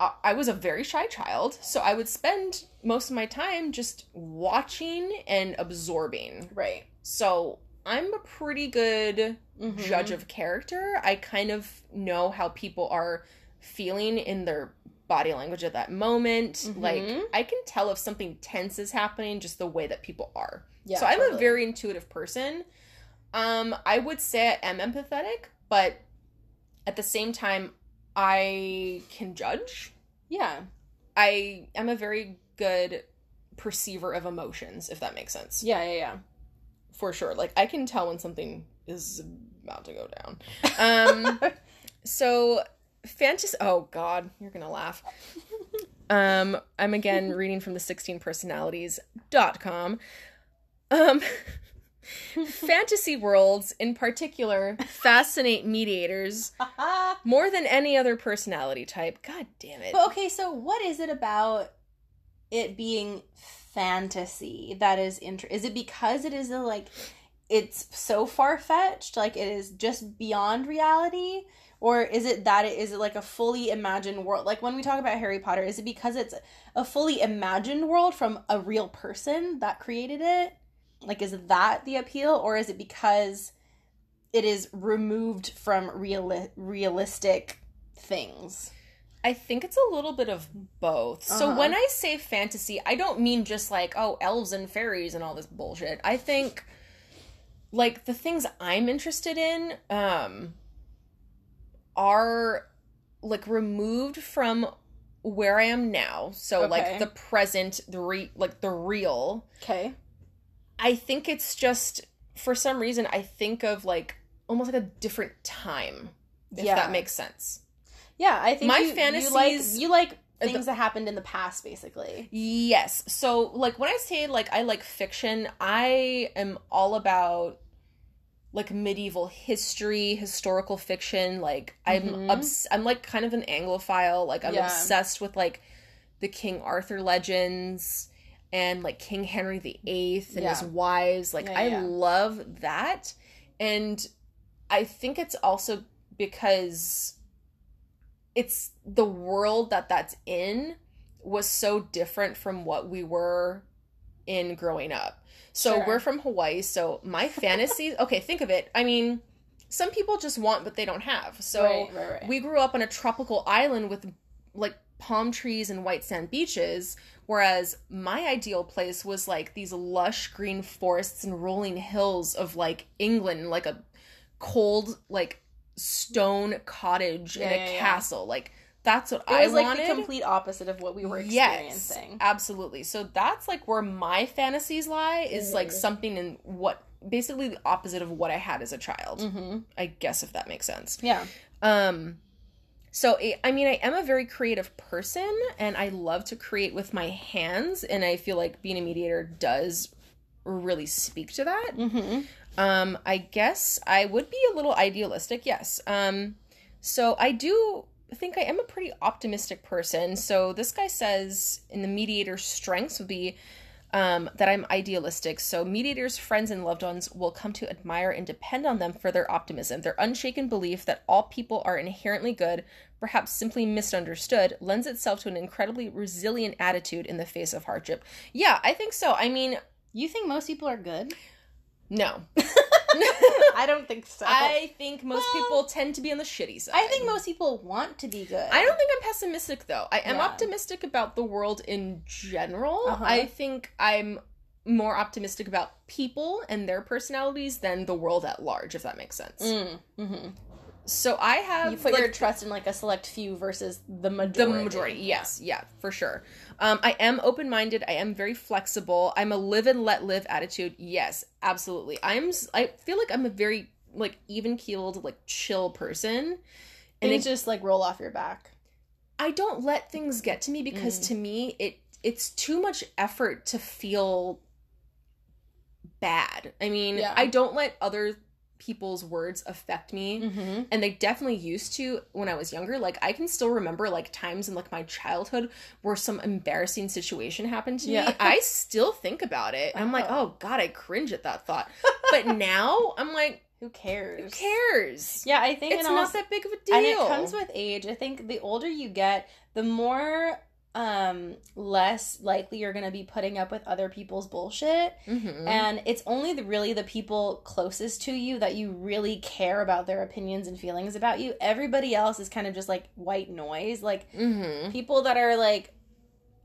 Speaker 2: I, I was a very shy child. So I would spend most of my time just watching and absorbing.
Speaker 1: right
Speaker 2: So I'm a pretty good
Speaker 1: Mhm.
Speaker 2: judge of character. I kind of know how people are feeling in their body language at that moment.
Speaker 1: Mhm.
Speaker 2: Like I can tell if something tense is happening just the way that people are.
Speaker 1: Yeah,
Speaker 2: so I'm a very intuitive person. Um, I would say I am empathetic, but at the same time, I can judge.
Speaker 1: yeah
Speaker 2: I am a very good perceiver of emotions, if that makes sense.
Speaker 1: yeah yeah yeah.
Speaker 2: For sure. Like I can tell when something is about to go down. Um [laughs] so fantasy oh god, you're gonna laugh. [laughs] Um I'm again reading from the 16personalities.com. Um [laughs] fantasy worlds in particular fascinate mediators [laughs] more than any other personality type. God damn it.
Speaker 1: But okay, so what is it about it being fantasy that is inter- is it because it is a, like it's so far fetched, like it is just beyond reality, or is it that it is it like a fully imagined world? Like when we talk about Harry Potter, is it because it's a fully imagined world from a real person that created it? Like is that the appeal, or is it because it is removed from real realistic things?
Speaker 2: I think it's a little bit of both. So
Speaker 1: Uh-huh.
Speaker 2: when I say fantasy, I don't mean just like, oh, elves and fairies and all this bullshit. I think like the things I'm interested in um are like removed from where I am now. So
Speaker 1: Okay.
Speaker 2: like the present, the re- like the real.
Speaker 1: Okay.
Speaker 2: I think it's just for some reason I think of like almost like a different time. If
Speaker 1: Yeah.
Speaker 2: that makes sense.
Speaker 1: Yeah, I think
Speaker 2: My
Speaker 1: you, you like
Speaker 2: fantasies-
Speaker 1: you like
Speaker 2: the-
Speaker 1: things that happened in the past, basically.
Speaker 2: Yes. So, like, when I say, like, I like fiction, I am all about, like, medieval history, historical fiction. Like, I'm,
Speaker 1: Mhm.
Speaker 2: obs- I'm, like, kind of an Anglophile. Like, I'm
Speaker 1: Yeah.
Speaker 2: obsessed with, like, the King Arthur legends and, like, King Henry VIII and his
Speaker 1: Yeah.
Speaker 2: wives. Like,
Speaker 1: Yeah,
Speaker 2: I love that. And I think it's also because it's the world that that's in was so different from what we were in growing up. So
Speaker 1: Sure.
Speaker 2: we're from Hawaii, so my [laughs] fantasies, okay, think of it. I mean, some people just want but they don't have. So
Speaker 1: right, right, right.
Speaker 2: we grew up on a tropical island with like palm trees and white sand beaches, whereas my ideal place was like these lush green forests and rolling hills of like England, like a cold like stone cottage in a
Speaker 1: yeah, yeah.
Speaker 2: castle. Like that's what
Speaker 1: it
Speaker 2: I
Speaker 1: was like
Speaker 2: wanted.
Speaker 1: the complete opposite of what we were experiencing.
Speaker 2: Yes, absolutely. So that's like where my fantasies lie is like
Speaker 1: Mhm.
Speaker 2: something in what basically the opposite of what I had as a child.
Speaker 1: Mm-hmm.
Speaker 2: I guess if that makes sense.
Speaker 1: Yeah.
Speaker 2: Um so I- I mean I am a very creative person and I love to create with my hands and I feel like being a mediator does really speak to that.
Speaker 1: Mm-hmm.
Speaker 2: Um I guess I would be a little idealistic, yes. Um so I do think I am a pretty optimistic person. So this guy says in the mediator's strengths would be um, that I'm idealistic. So mediators, friends, and loved ones will come to admire and depend on them for their optimism. Their unshaken belief that all people are inherently good, perhaps simply misunderstood, lends itself to an incredibly resilient attitude in the face of hardship. Yeah, I think so. I mean,
Speaker 1: You think most people are good?
Speaker 2: no. [laughs] [laughs]
Speaker 1: I don't think so.
Speaker 2: I think most
Speaker 1: Well,
Speaker 2: people tend to be on the shitty side.
Speaker 1: I think most people want to be good.
Speaker 2: I don't think I'm pessimistic though. I am
Speaker 1: Yeah.
Speaker 2: optimistic about the world in general.
Speaker 1: Uh-huh.
Speaker 2: I think I'm more optimistic about people and their personalities than the world at large, if that makes sense.
Speaker 1: Mm. hmm
Speaker 2: So I have
Speaker 1: You put
Speaker 2: like,
Speaker 1: your trust in like a select few versus the majority.
Speaker 2: the
Speaker 1: majority.
Speaker 2: Yes, yeah, for sure. Um, I am open minded. I am very flexible. I'm a live and let live attitude. Yes, absolutely. I'm. I feel like I'm a very like even keeled, like chill person. And it,
Speaker 1: just like roll off your back.
Speaker 2: I don't let things get to me because
Speaker 1: Mm.
Speaker 2: to me it it's too much effort to feel bad. I mean,
Speaker 1: Yeah.
Speaker 2: I don't let other people's words affect me.
Speaker 1: Mm-hmm.
Speaker 2: And they definitely used to when I was younger. Like I can still remember like times in like my childhood where some embarrassing situation happened to
Speaker 1: Yeah.
Speaker 2: me. I still think about it. I'm like,
Speaker 1: Oh.
Speaker 2: oh god, I cringe at that thought. But [laughs] now I'm like,
Speaker 1: Who cares?
Speaker 2: who cares?
Speaker 1: Yeah, I think
Speaker 2: It's not
Speaker 1: also-
Speaker 2: that big of a deal.
Speaker 1: and it comes with age. I think the older you get, the more um less likely you're going to be putting up with other people's bullshit
Speaker 2: Mhm.
Speaker 1: and it's only the really the people closest to you that you really care about their opinions and feelings about you everybody else is kind of just like white noise like
Speaker 2: Mhm.
Speaker 1: people that are like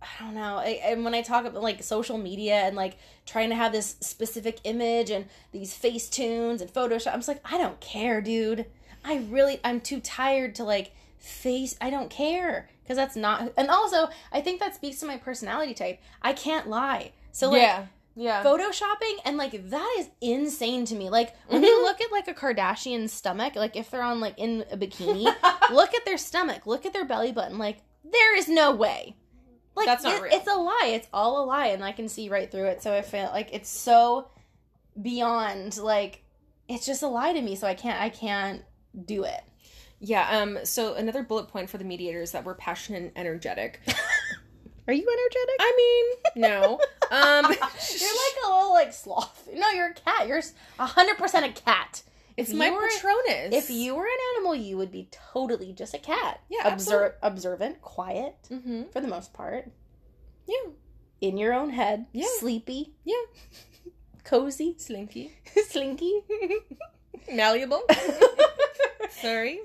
Speaker 1: I don't know. I, and when I talk about like social media and like trying to have this specific image and these face tunes and Photoshop, I'm just like, I don't care, dude. I really, I'm too tired to like face. I don't care because that's not. And also, I think that speaks to my personality type. I can't lie. So like,
Speaker 2: yeah. Yeah.
Speaker 1: photoshopping and like that is insane to me like when
Speaker 2: Mhm.
Speaker 1: you look at like a kardashian stomach like if they're on like in a bikini [laughs] look at their stomach look at their belly button like there is no way like
Speaker 2: That's not
Speaker 1: it-
Speaker 2: real.
Speaker 1: it's a lie it's all a lie and i can see right through it so i feel like it's so beyond like it's just a lie to me so i can't i can't do it
Speaker 2: Yeah, um so another bullet point for the mediators that we're passionate and energetic. [laughs]
Speaker 1: are you energetic
Speaker 2: I mean, no. [laughs] Um
Speaker 1: you're like a little like sloth no you're a cat you're s- 100% a cat
Speaker 2: it's
Speaker 1: if
Speaker 2: my
Speaker 1: were-
Speaker 2: Patronus.
Speaker 1: If you were an animal, you would be totally just a cat.
Speaker 2: Yeah,
Speaker 1: Obser- observant, quiet
Speaker 2: Mhm.
Speaker 1: for the most part,
Speaker 2: Yeah.
Speaker 1: in your own head,
Speaker 2: Yeah.
Speaker 1: sleepy,
Speaker 2: Yeah. [laughs]
Speaker 1: cozy,
Speaker 2: Slinky.
Speaker 1: slinky.
Speaker 2: Malleable. Sorry.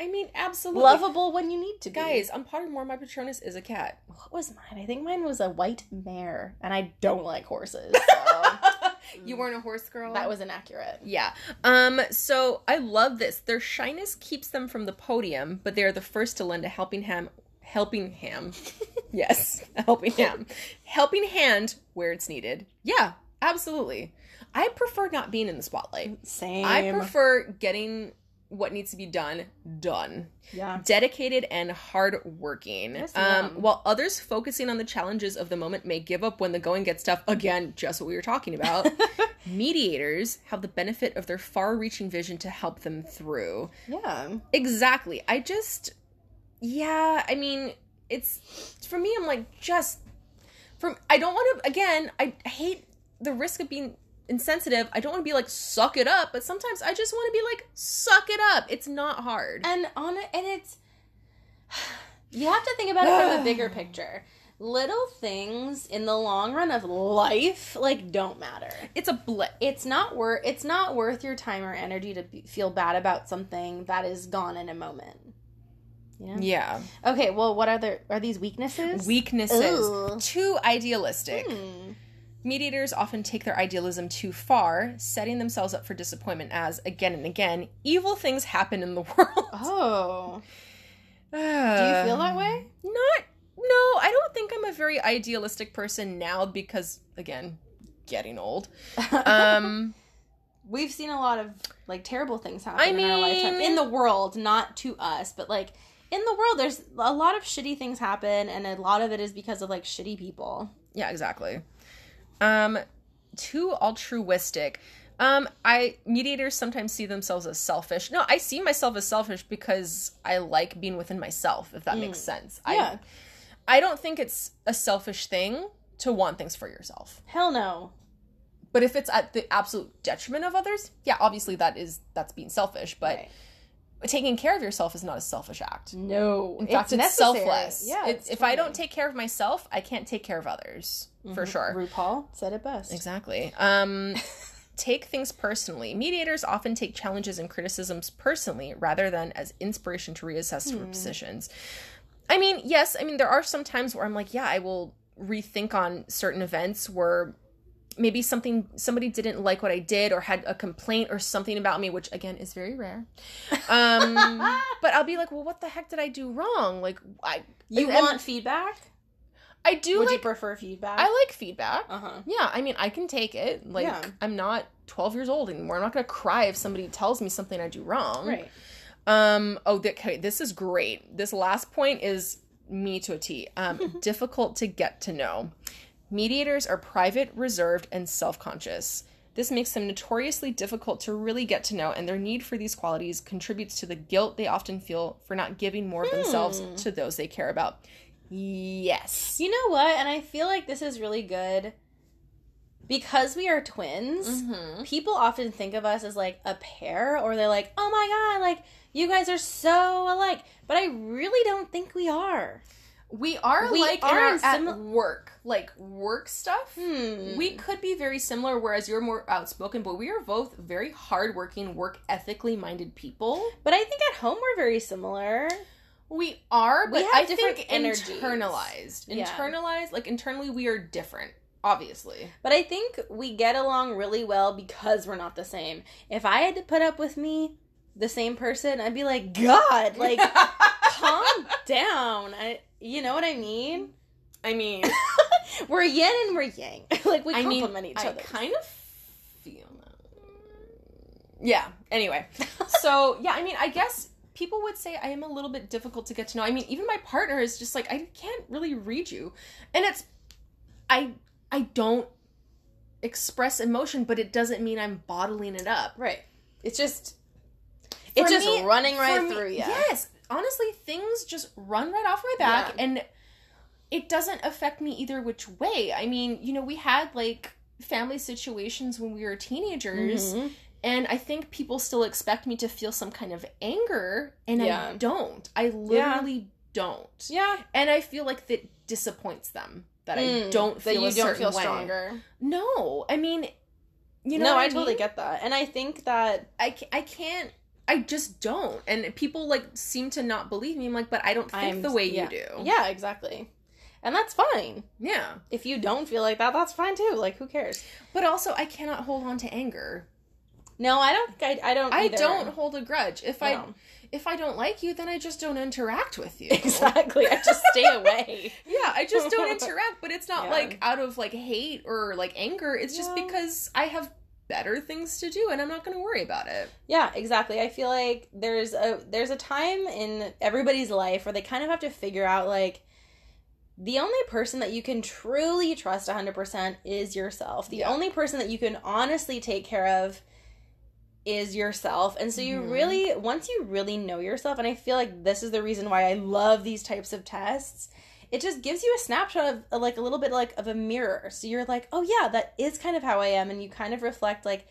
Speaker 2: I mean, absolutely.
Speaker 1: Lovable when you need to be.
Speaker 2: Guys, I'm Pottermore. My Patronus is a cat.
Speaker 1: what was mine? I think mine was a white mare, and I don't like horses. [laughs] So
Speaker 2: you weren't a horse girl?
Speaker 1: that was inaccurate.
Speaker 2: Yeah. Um, so I love this. Their shyness keeps them from the podium, but they are the first to lend a helping hand helping hand. [laughs] yes, helping hand. Helping hand where it's needed. Yeah, absolutely. I prefer not being in the spotlight.
Speaker 1: Same.
Speaker 2: I prefer getting what needs to be done done.
Speaker 1: yeah.
Speaker 2: Dedicated and hardworking.
Speaker 1: Yes,
Speaker 2: um, while others focusing on the challenges of the moment may give up when the going gets tough. Again, just what we were talking about. [laughs] mediators have the benefit of their far reaching vision to help them through.
Speaker 1: yeah.
Speaker 2: Exactly. I just, yeah, I mean, it's, for me, I'm like, just, from, I don't want to, again, I hate the risk of being insensitive. I don't want to be like, suck it up, but sometimes I just want to be like, suck it up. It's not hard.
Speaker 1: And on it, and it's [sighs] you have to think about it from the [sighs] bigger picture. Little things in the long run of life like don't matter.
Speaker 2: It's a blip.
Speaker 1: It's not worth it's not worth your time or energy to be, feel bad about something that is gone in a moment. You know?
Speaker 2: Yeah.
Speaker 1: Okay, well, what are there are these weaknesses?
Speaker 2: Weaknesses.
Speaker 1: Ugh.
Speaker 2: Too idealistic.
Speaker 1: Hmm.
Speaker 2: Mediators often take their idealism too far, setting themselves up for disappointment as, again and again, evil things happen in the [laughs] world.
Speaker 1: Oh,
Speaker 2: Do
Speaker 1: do you feel that way?
Speaker 2: Not. No, I don't think I'm a very idealistic person now because, again, getting old. [laughs] Um,
Speaker 1: We've seen a lot of like terrible things happen
Speaker 2: I
Speaker 1: in our lifetime in the world, not to us, but like in the world. There's a lot of shitty things happen, and a lot of it is because of like shitty people.
Speaker 2: yeah, exactly. Um, too altruistic. Um, I mediators sometimes see themselves as selfish. No, I see myself as selfish because I like being within myself. If that makes sense.
Speaker 1: Yeah.
Speaker 2: I, I don't think it's a selfish thing to want things for yourself.
Speaker 1: Hell no.
Speaker 2: But if it's at the absolute detriment of others, yeah, obviously that is that's being selfish. But
Speaker 1: Right.
Speaker 2: Taking care of yourself is not a selfish act.
Speaker 1: no,
Speaker 2: In fact, it's,
Speaker 1: necessary.
Speaker 2: selfless.
Speaker 1: Yeah,
Speaker 2: It-
Speaker 1: it's
Speaker 2: if I don't take care of myself, I can't take care of others for
Speaker 1: Mhm.
Speaker 2: sure.
Speaker 1: RuPaul said it best.
Speaker 2: Exactly. Um, [laughs] take things personally. Mediators often take challenges and criticisms personally rather than as inspiration to reassess
Speaker 1: Hmm.
Speaker 2: positions. I mean, yes, I mean, there are some times where I'm like, yeah, I will rethink on certain events where maybe something somebody didn't like what I did or had a complaint or something about me, which again is very rare. Um, [laughs] but I'll be like, well, what the heck did I do wrong? Like, I
Speaker 1: You
Speaker 2: and-
Speaker 1: want feedback?
Speaker 2: I do
Speaker 1: Would you prefer feedback?
Speaker 2: I like feedback.
Speaker 1: Uh huh.
Speaker 2: Yeah, I mean, I can take it. Like,
Speaker 1: Yeah.
Speaker 2: I'm not 12 years old anymore. I'm not going to cry if somebody tells me something I do wrong.
Speaker 1: Right.
Speaker 2: Um. Oh, th- okay. This is great. This last point is me to a T. Um, [laughs] difficult to get to know. Mediators are private, reserved, and self-conscious. This makes them notoriously difficult to really get to know, and their need for these qualities contributes to the guilt they often feel for not giving more of themselves to those they care about. Yes.
Speaker 1: You know what? And I feel like this is really good because we are twins.
Speaker 2: Mhm.
Speaker 1: People often think of us as like a pair, or they're like, "Oh my god, like you guys are so alike." But I really don't think we are.
Speaker 2: We are
Speaker 1: We
Speaker 2: like
Speaker 1: are
Speaker 2: our, at work, like work stuff.
Speaker 1: Hmm.
Speaker 2: We could be very similar, whereas you're more outspoken, but we are both very hardworking, work ethically minded people.
Speaker 1: but I think at home we're very similar.
Speaker 2: We are,
Speaker 1: We
Speaker 2: but
Speaker 1: have
Speaker 2: I think
Speaker 1: energies.
Speaker 2: internalized.
Speaker 1: Yeah.
Speaker 2: Internalized, like internally, we are different. Obviously,
Speaker 1: But I think we get along really well because we're not the same. If I had to put up with me, the same person, I'd be like, God, like, [laughs] calm down. I, you know what I mean?
Speaker 2: I mean, [laughs]
Speaker 1: We're yin and we're yang. [laughs] like, we
Speaker 2: I mean,
Speaker 1: complement each
Speaker 2: I
Speaker 1: other.
Speaker 2: kind of feel that. Yeah. Anyway, so yeah, I mean, I guess people would say I am a little bit difficult to get to know. I mean, even my partner is just like I can't really read you, and it's I I don't express emotion, but it doesn't mean I'm bottling it up.
Speaker 1: right. It's just, it's just
Speaker 2: me-
Speaker 1: running right
Speaker 2: me-
Speaker 1: through you.
Speaker 2: Yes, honestly, things just run right off my back,
Speaker 1: Yeah.
Speaker 2: and it doesn't affect me either which way. I mean, you know, we had like family situations when we were teenagers,
Speaker 1: Mhm.
Speaker 2: and I think people still expect me to feel some kind of anger, and
Speaker 1: Yeah.
Speaker 2: I don't. I literally don't,
Speaker 1: Yeah.
Speaker 2: and I feel like that disappoints them that I
Speaker 1: Mm,
Speaker 2: don't
Speaker 1: that
Speaker 2: feel
Speaker 1: you
Speaker 2: a
Speaker 1: don't feel
Speaker 2: way.
Speaker 1: stronger.
Speaker 2: No, I mean, you know,
Speaker 1: no, I,
Speaker 2: I
Speaker 1: totally get that. And I think that,
Speaker 2: I, I can't I just don't. And people like seem to not believe me. I'm like, but I don't think
Speaker 1: I'm-
Speaker 2: the way
Speaker 1: yeah.
Speaker 2: you do.
Speaker 1: yeah, exactly. And that's fine.
Speaker 2: Yeah.
Speaker 1: If you don't feel like that, that's fine too. Like, who cares?
Speaker 2: But also I cannot hold on to anger.
Speaker 1: No, I don't. I, I don't.
Speaker 2: I don't hold a grudge. If I
Speaker 1: No.
Speaker 2: if I don't like you, then I just don't interact with you. [laughs]
Speaker 1: Exactly. I just stay [laughs] away.
Speaker 2: Yeah, I just don't [laughs] interact, but it's not
Speaker 1: Yeah.
Speaker 2: like out of like hate or like anger. It's just because I have better things to do and I'm not going to worry about it.
Speaker 1: Yeah, exactly. I feel like there's a there's a time in everybody's life where they kind of have to figure out like the only person that you can truly trust 100% is yourself. The
Speaker 2: Yeah.
Speaker 1: only person that you can honestly take care of is yourself. And so you
Speaker 2: Mhm.
Speaker 1: really once you really know yourself and I feel like this is the reason why I love these types of tests. It just gives you a snapshot of like a little bit like of a mirror. So you're like, "Oh yeah, that is kind of how I am." And you kind of reflect like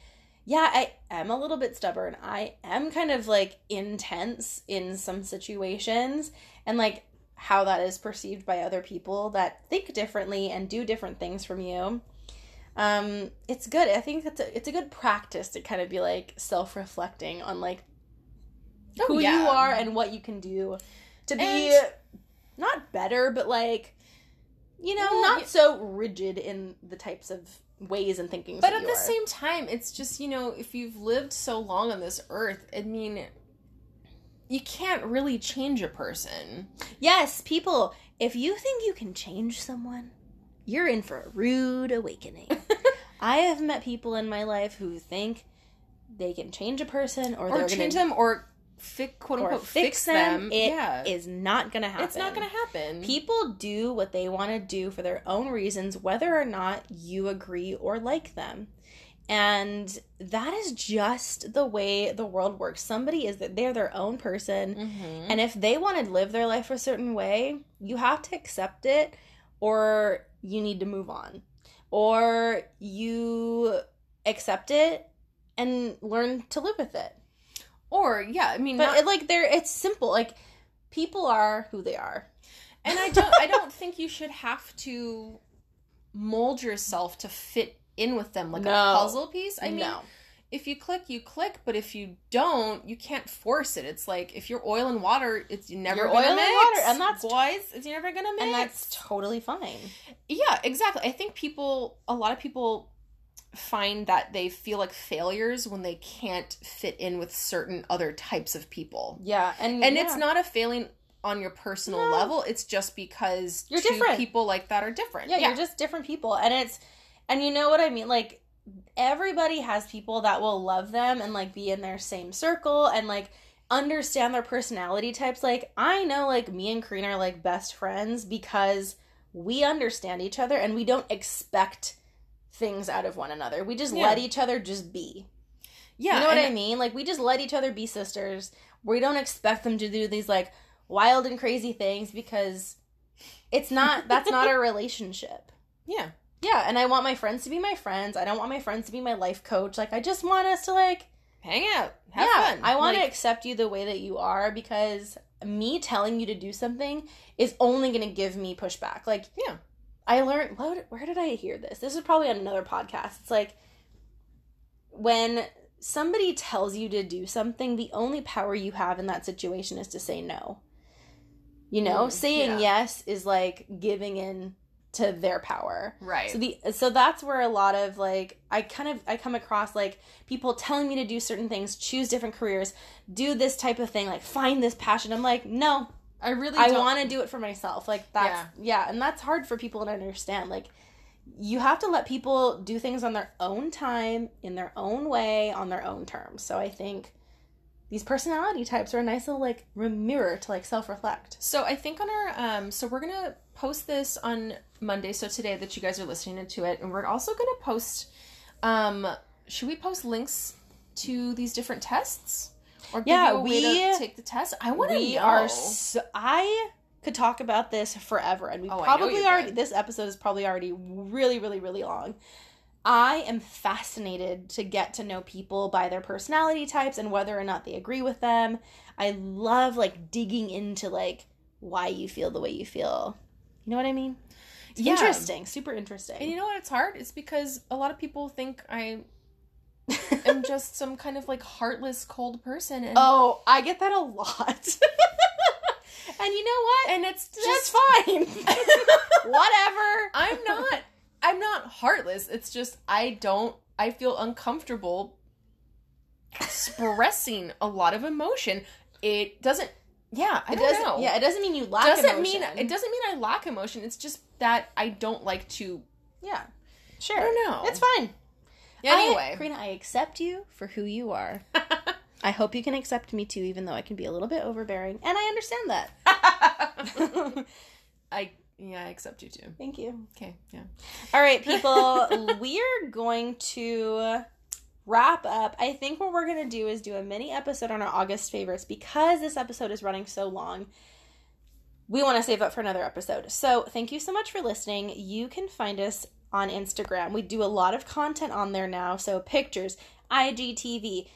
Speaker 1: yeah, I am a little bit stubborn. I am kind of like intense in some situations and like how that is perceived by other people that think differently and do different things from you. Um it's good. I think it's a it's a good practice to kind of be like self-reflecting on like
Speaker 2: Oh,
Speaker 1: who you are and what you can do to be
Speaker 2: And-
Speaker 1: not better but like you know,
Speaker 2: Well,
Speaker 1: not
Speaker 2: y-
Speaker 1: so rigid in the types of ways and thinking.
Speaker 2: But at
Speaker 1: you
Speaker 2: the
Speaker 1: are.
Speaker 2: same time, it's just, you know, if you've lived so long on this earth, I mean, you can't really change a person.
Speaker 1: Yes, people, if you think you can change someone, you're in for a rude awakening. [laughs] I have met people in my life who think they can change a person or,
Speaker 2: or
Speaker 1: they're
Speaker 2: change
Speaker 1: gonna,
Speaker 2: them or fi- quote unquote
Speaker 1: fix them. It is
Speaker 2: yeah.
Speaker 1: not going to happen.
Speaker 2: It's not going to happen.
Speaker 1: People do what they want to do for their own reasons, whether or not you agree or like them. And that is just the way the world works. Somebody is that they're their own person.
Speaker 2: Mhm.
Speaker 1: And if they want to live their life a certain way, you have to accept it or you need to move on. Or you accept it and learn to live with it.
Speaker 2: Or, yeah, I mean,
Speaker 1: But
Speaker 2: not-
Speaker 1: it, like they're it's simple. Like people are who they are.
Speaker 2: and I don't, I don't [laughs] think you should have to mold yourself to fit in with them like
Speaker 1: No.
Speaker 2: a puzzle piece. I mean,
Speaker 1: no.
Speaker 2: if you click, you click, but if you don't, you can't force it. It's like if you're oil and water, it's never
Speaker 1: You're
Speaker 2: gonna
Speaker 1: oil and
Speaker 2: mix,
Speaker 1: water, and that's-
Speaker 2: boys, it's never gonna mix.
Speaker 1: And that's totally fine.
Speaker 2: yeah, exactly. I think people, a lot of people find that they feel like failures when they can't fit in with certain other types of people,
Speaker 1: Yeah. And
Speaker 2: and
Speaker 1: yeah.
Speaker 2: it's not a failing on your personal
Speaker 1: No.
Speaker 2: level. It's just because
Speaker 1: You're different.
Speaker 2: people like that are different.
Speaker 1: yeah, you're just different people. And it's and you know what I mean? Like everybody has people that will love them and like be in their same circle and like understand their personality types. Like I know like me and Karina are like best friends because we understand each other and we don't expect things out of one another. We just
Speaker 2: Yeah.
Speaker 1: let each other just be.
Speaker 2: Yeah,
Speaker 1: you know what I mean? Like we just let each other be sisters. We don't expect them to do these like wild and crazy things because it's not that's not a [laughs] relationship.
Speaker 2: Yeah,
Speaker 1: Yeah, and I want my friends to be my friends. I don't want my friends to be my life coach. Like I just want us to like
Speaker 2: hang out, have
Speaker 1: yeah,
Speaker 2: fun.
Speaker 1: I want to accept you the way that you are because me telling you to do something is only going to give me pushback. Like
Speaker 2: Yeah.
Speaker 1: I learned where, where did I hear this? This is probably on another podcast. It's like when somebody tells you to do something, the only power you have in that situation is to say no. You know,
Speaker 2: Mm,
Speaker 1: saying
Speaker 2: yeah.
Speaker 1: yes is like giving in to their power.
Speaker 2: right.
Speaker 1: So the so that's where a lot of like I kind of I come across like people telling me to do certain things, choose different careers, do this type of thing, like find this passion. I'm like, no,
Speaker 2: I really,
Speaker 1: I want to do it for myself. Like that's yeah. and that's hard for people to understand. Like you have to let people do things on their own time, in their own way, on their own terms. So I think these personality types are a nice little like mirror to like self reflect.
Speaker 2: So I think on our um so we're gonna post this on Monday, so today that you guys are listening to it, and we're also gonna post um should we post links to these different tests? Or
Speaker 1: Yeah,
Speaker 2: you a way
Speaker 1: we-
Speaker 2: to take the test? I wanna
Speaker 1: we
Speaker 2: know.
Speaker 1: are so, i could talk about this forever and we
Speaker 2: Oh,
Speaker 1: probably already
Speaker 2: could.
Speaker 1: this episode is probably already really really really long i am fascinated to get to know people by their personality types and whether or not they agree with them i love like digging into like why you feel the way you feel you know what i mean it's
Speaker 2: Yeah.
Speaker 1: interesting super interesting
Speaker 2: And you know what? It's hard. It's because a lot of people think I am just some kind of like heartless, cold person, and
Speaker 1: oh i get that a lot [laughs] and you know what
Speaker 2: and it's
Speaker 1: that's
Speaker 2: just
Speaker 1: fine [laughs] whatever
Speaker 2: I'm not. I'm not heartless. It's just I don't. I feel uncomfortable expressing a lot of emotion. It doesn't. Yeah, I
Speaker 1: it
Speaker 2: don't
Speaker 1: doesn't
Speaker 2: know.
Speaker 1: yeah it doesn't mean you lack
Speaker 2: doesn't
Speaker 1: emotion.
Speaker 2: mean it doesn't mean I lack emotion. It's just that I don't like to.
Speaker 1: Yeah. Sure.
Speaker 2: I don't know.
Speaker 1: It's fine.
Speaker 2: Yeah,
Speaker 1: I-
Speaker 2: anyway,
Speaker 1: Karina, I accept you for who you are. [laughs] I hope you can accept me too, even though I can be a little bit overbearing. And I understand that. [laughs] [laughs]
Speaker 2: I yeah I accept you too.
Speaker 1: Thank you.
Speaker 2: Okay, yeah.
Speaker 1: All right, people, we're going to wrap up. I think what we're going to do is do a mini episode on our August favorites because this episode is running so long. We want to save up for another episode. So, thank you so much for listening. You can find us on Instagram. We do a lot of content on there now. So, pictures, IGTV,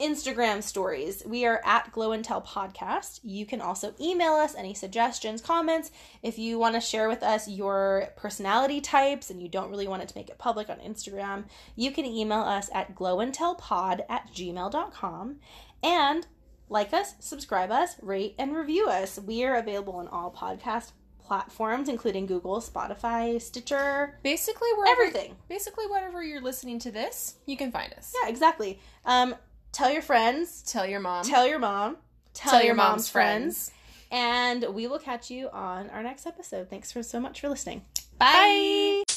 Speaker 1: Instagram stories. We are at Glow and Tell Podcast. You can also email us any suggestions, comments. If you want to share with us your personality types and you don't really want it to make it public on Instagram, you can email us at glowandtellpod at gmail.com. And like us, subscribe us, rate, and review us. We are available on all podcast platforms, including Google, Spotify, Stitcher,
Speaker 2: basically wherever,
Speaker 1: everything.
Speaker 2: Basically, whatever you're listening to this, you can find us.
Speaker 1: Yeah, exactly. Um, tell your friends.
Speaker 2: Tell your mom.
Speaker 1: Tell your mom. Tell,
Speaker 2: tell
Speaker 1: your,
Speaker 2: your
Speaker 1: mom's,
Speaker 2: mom's friends.
Speaker 1: friends. And we will catch you on our next episode. Thanks for so much for listening.
Speaker 2: Bye.
Speaker 1: Bye.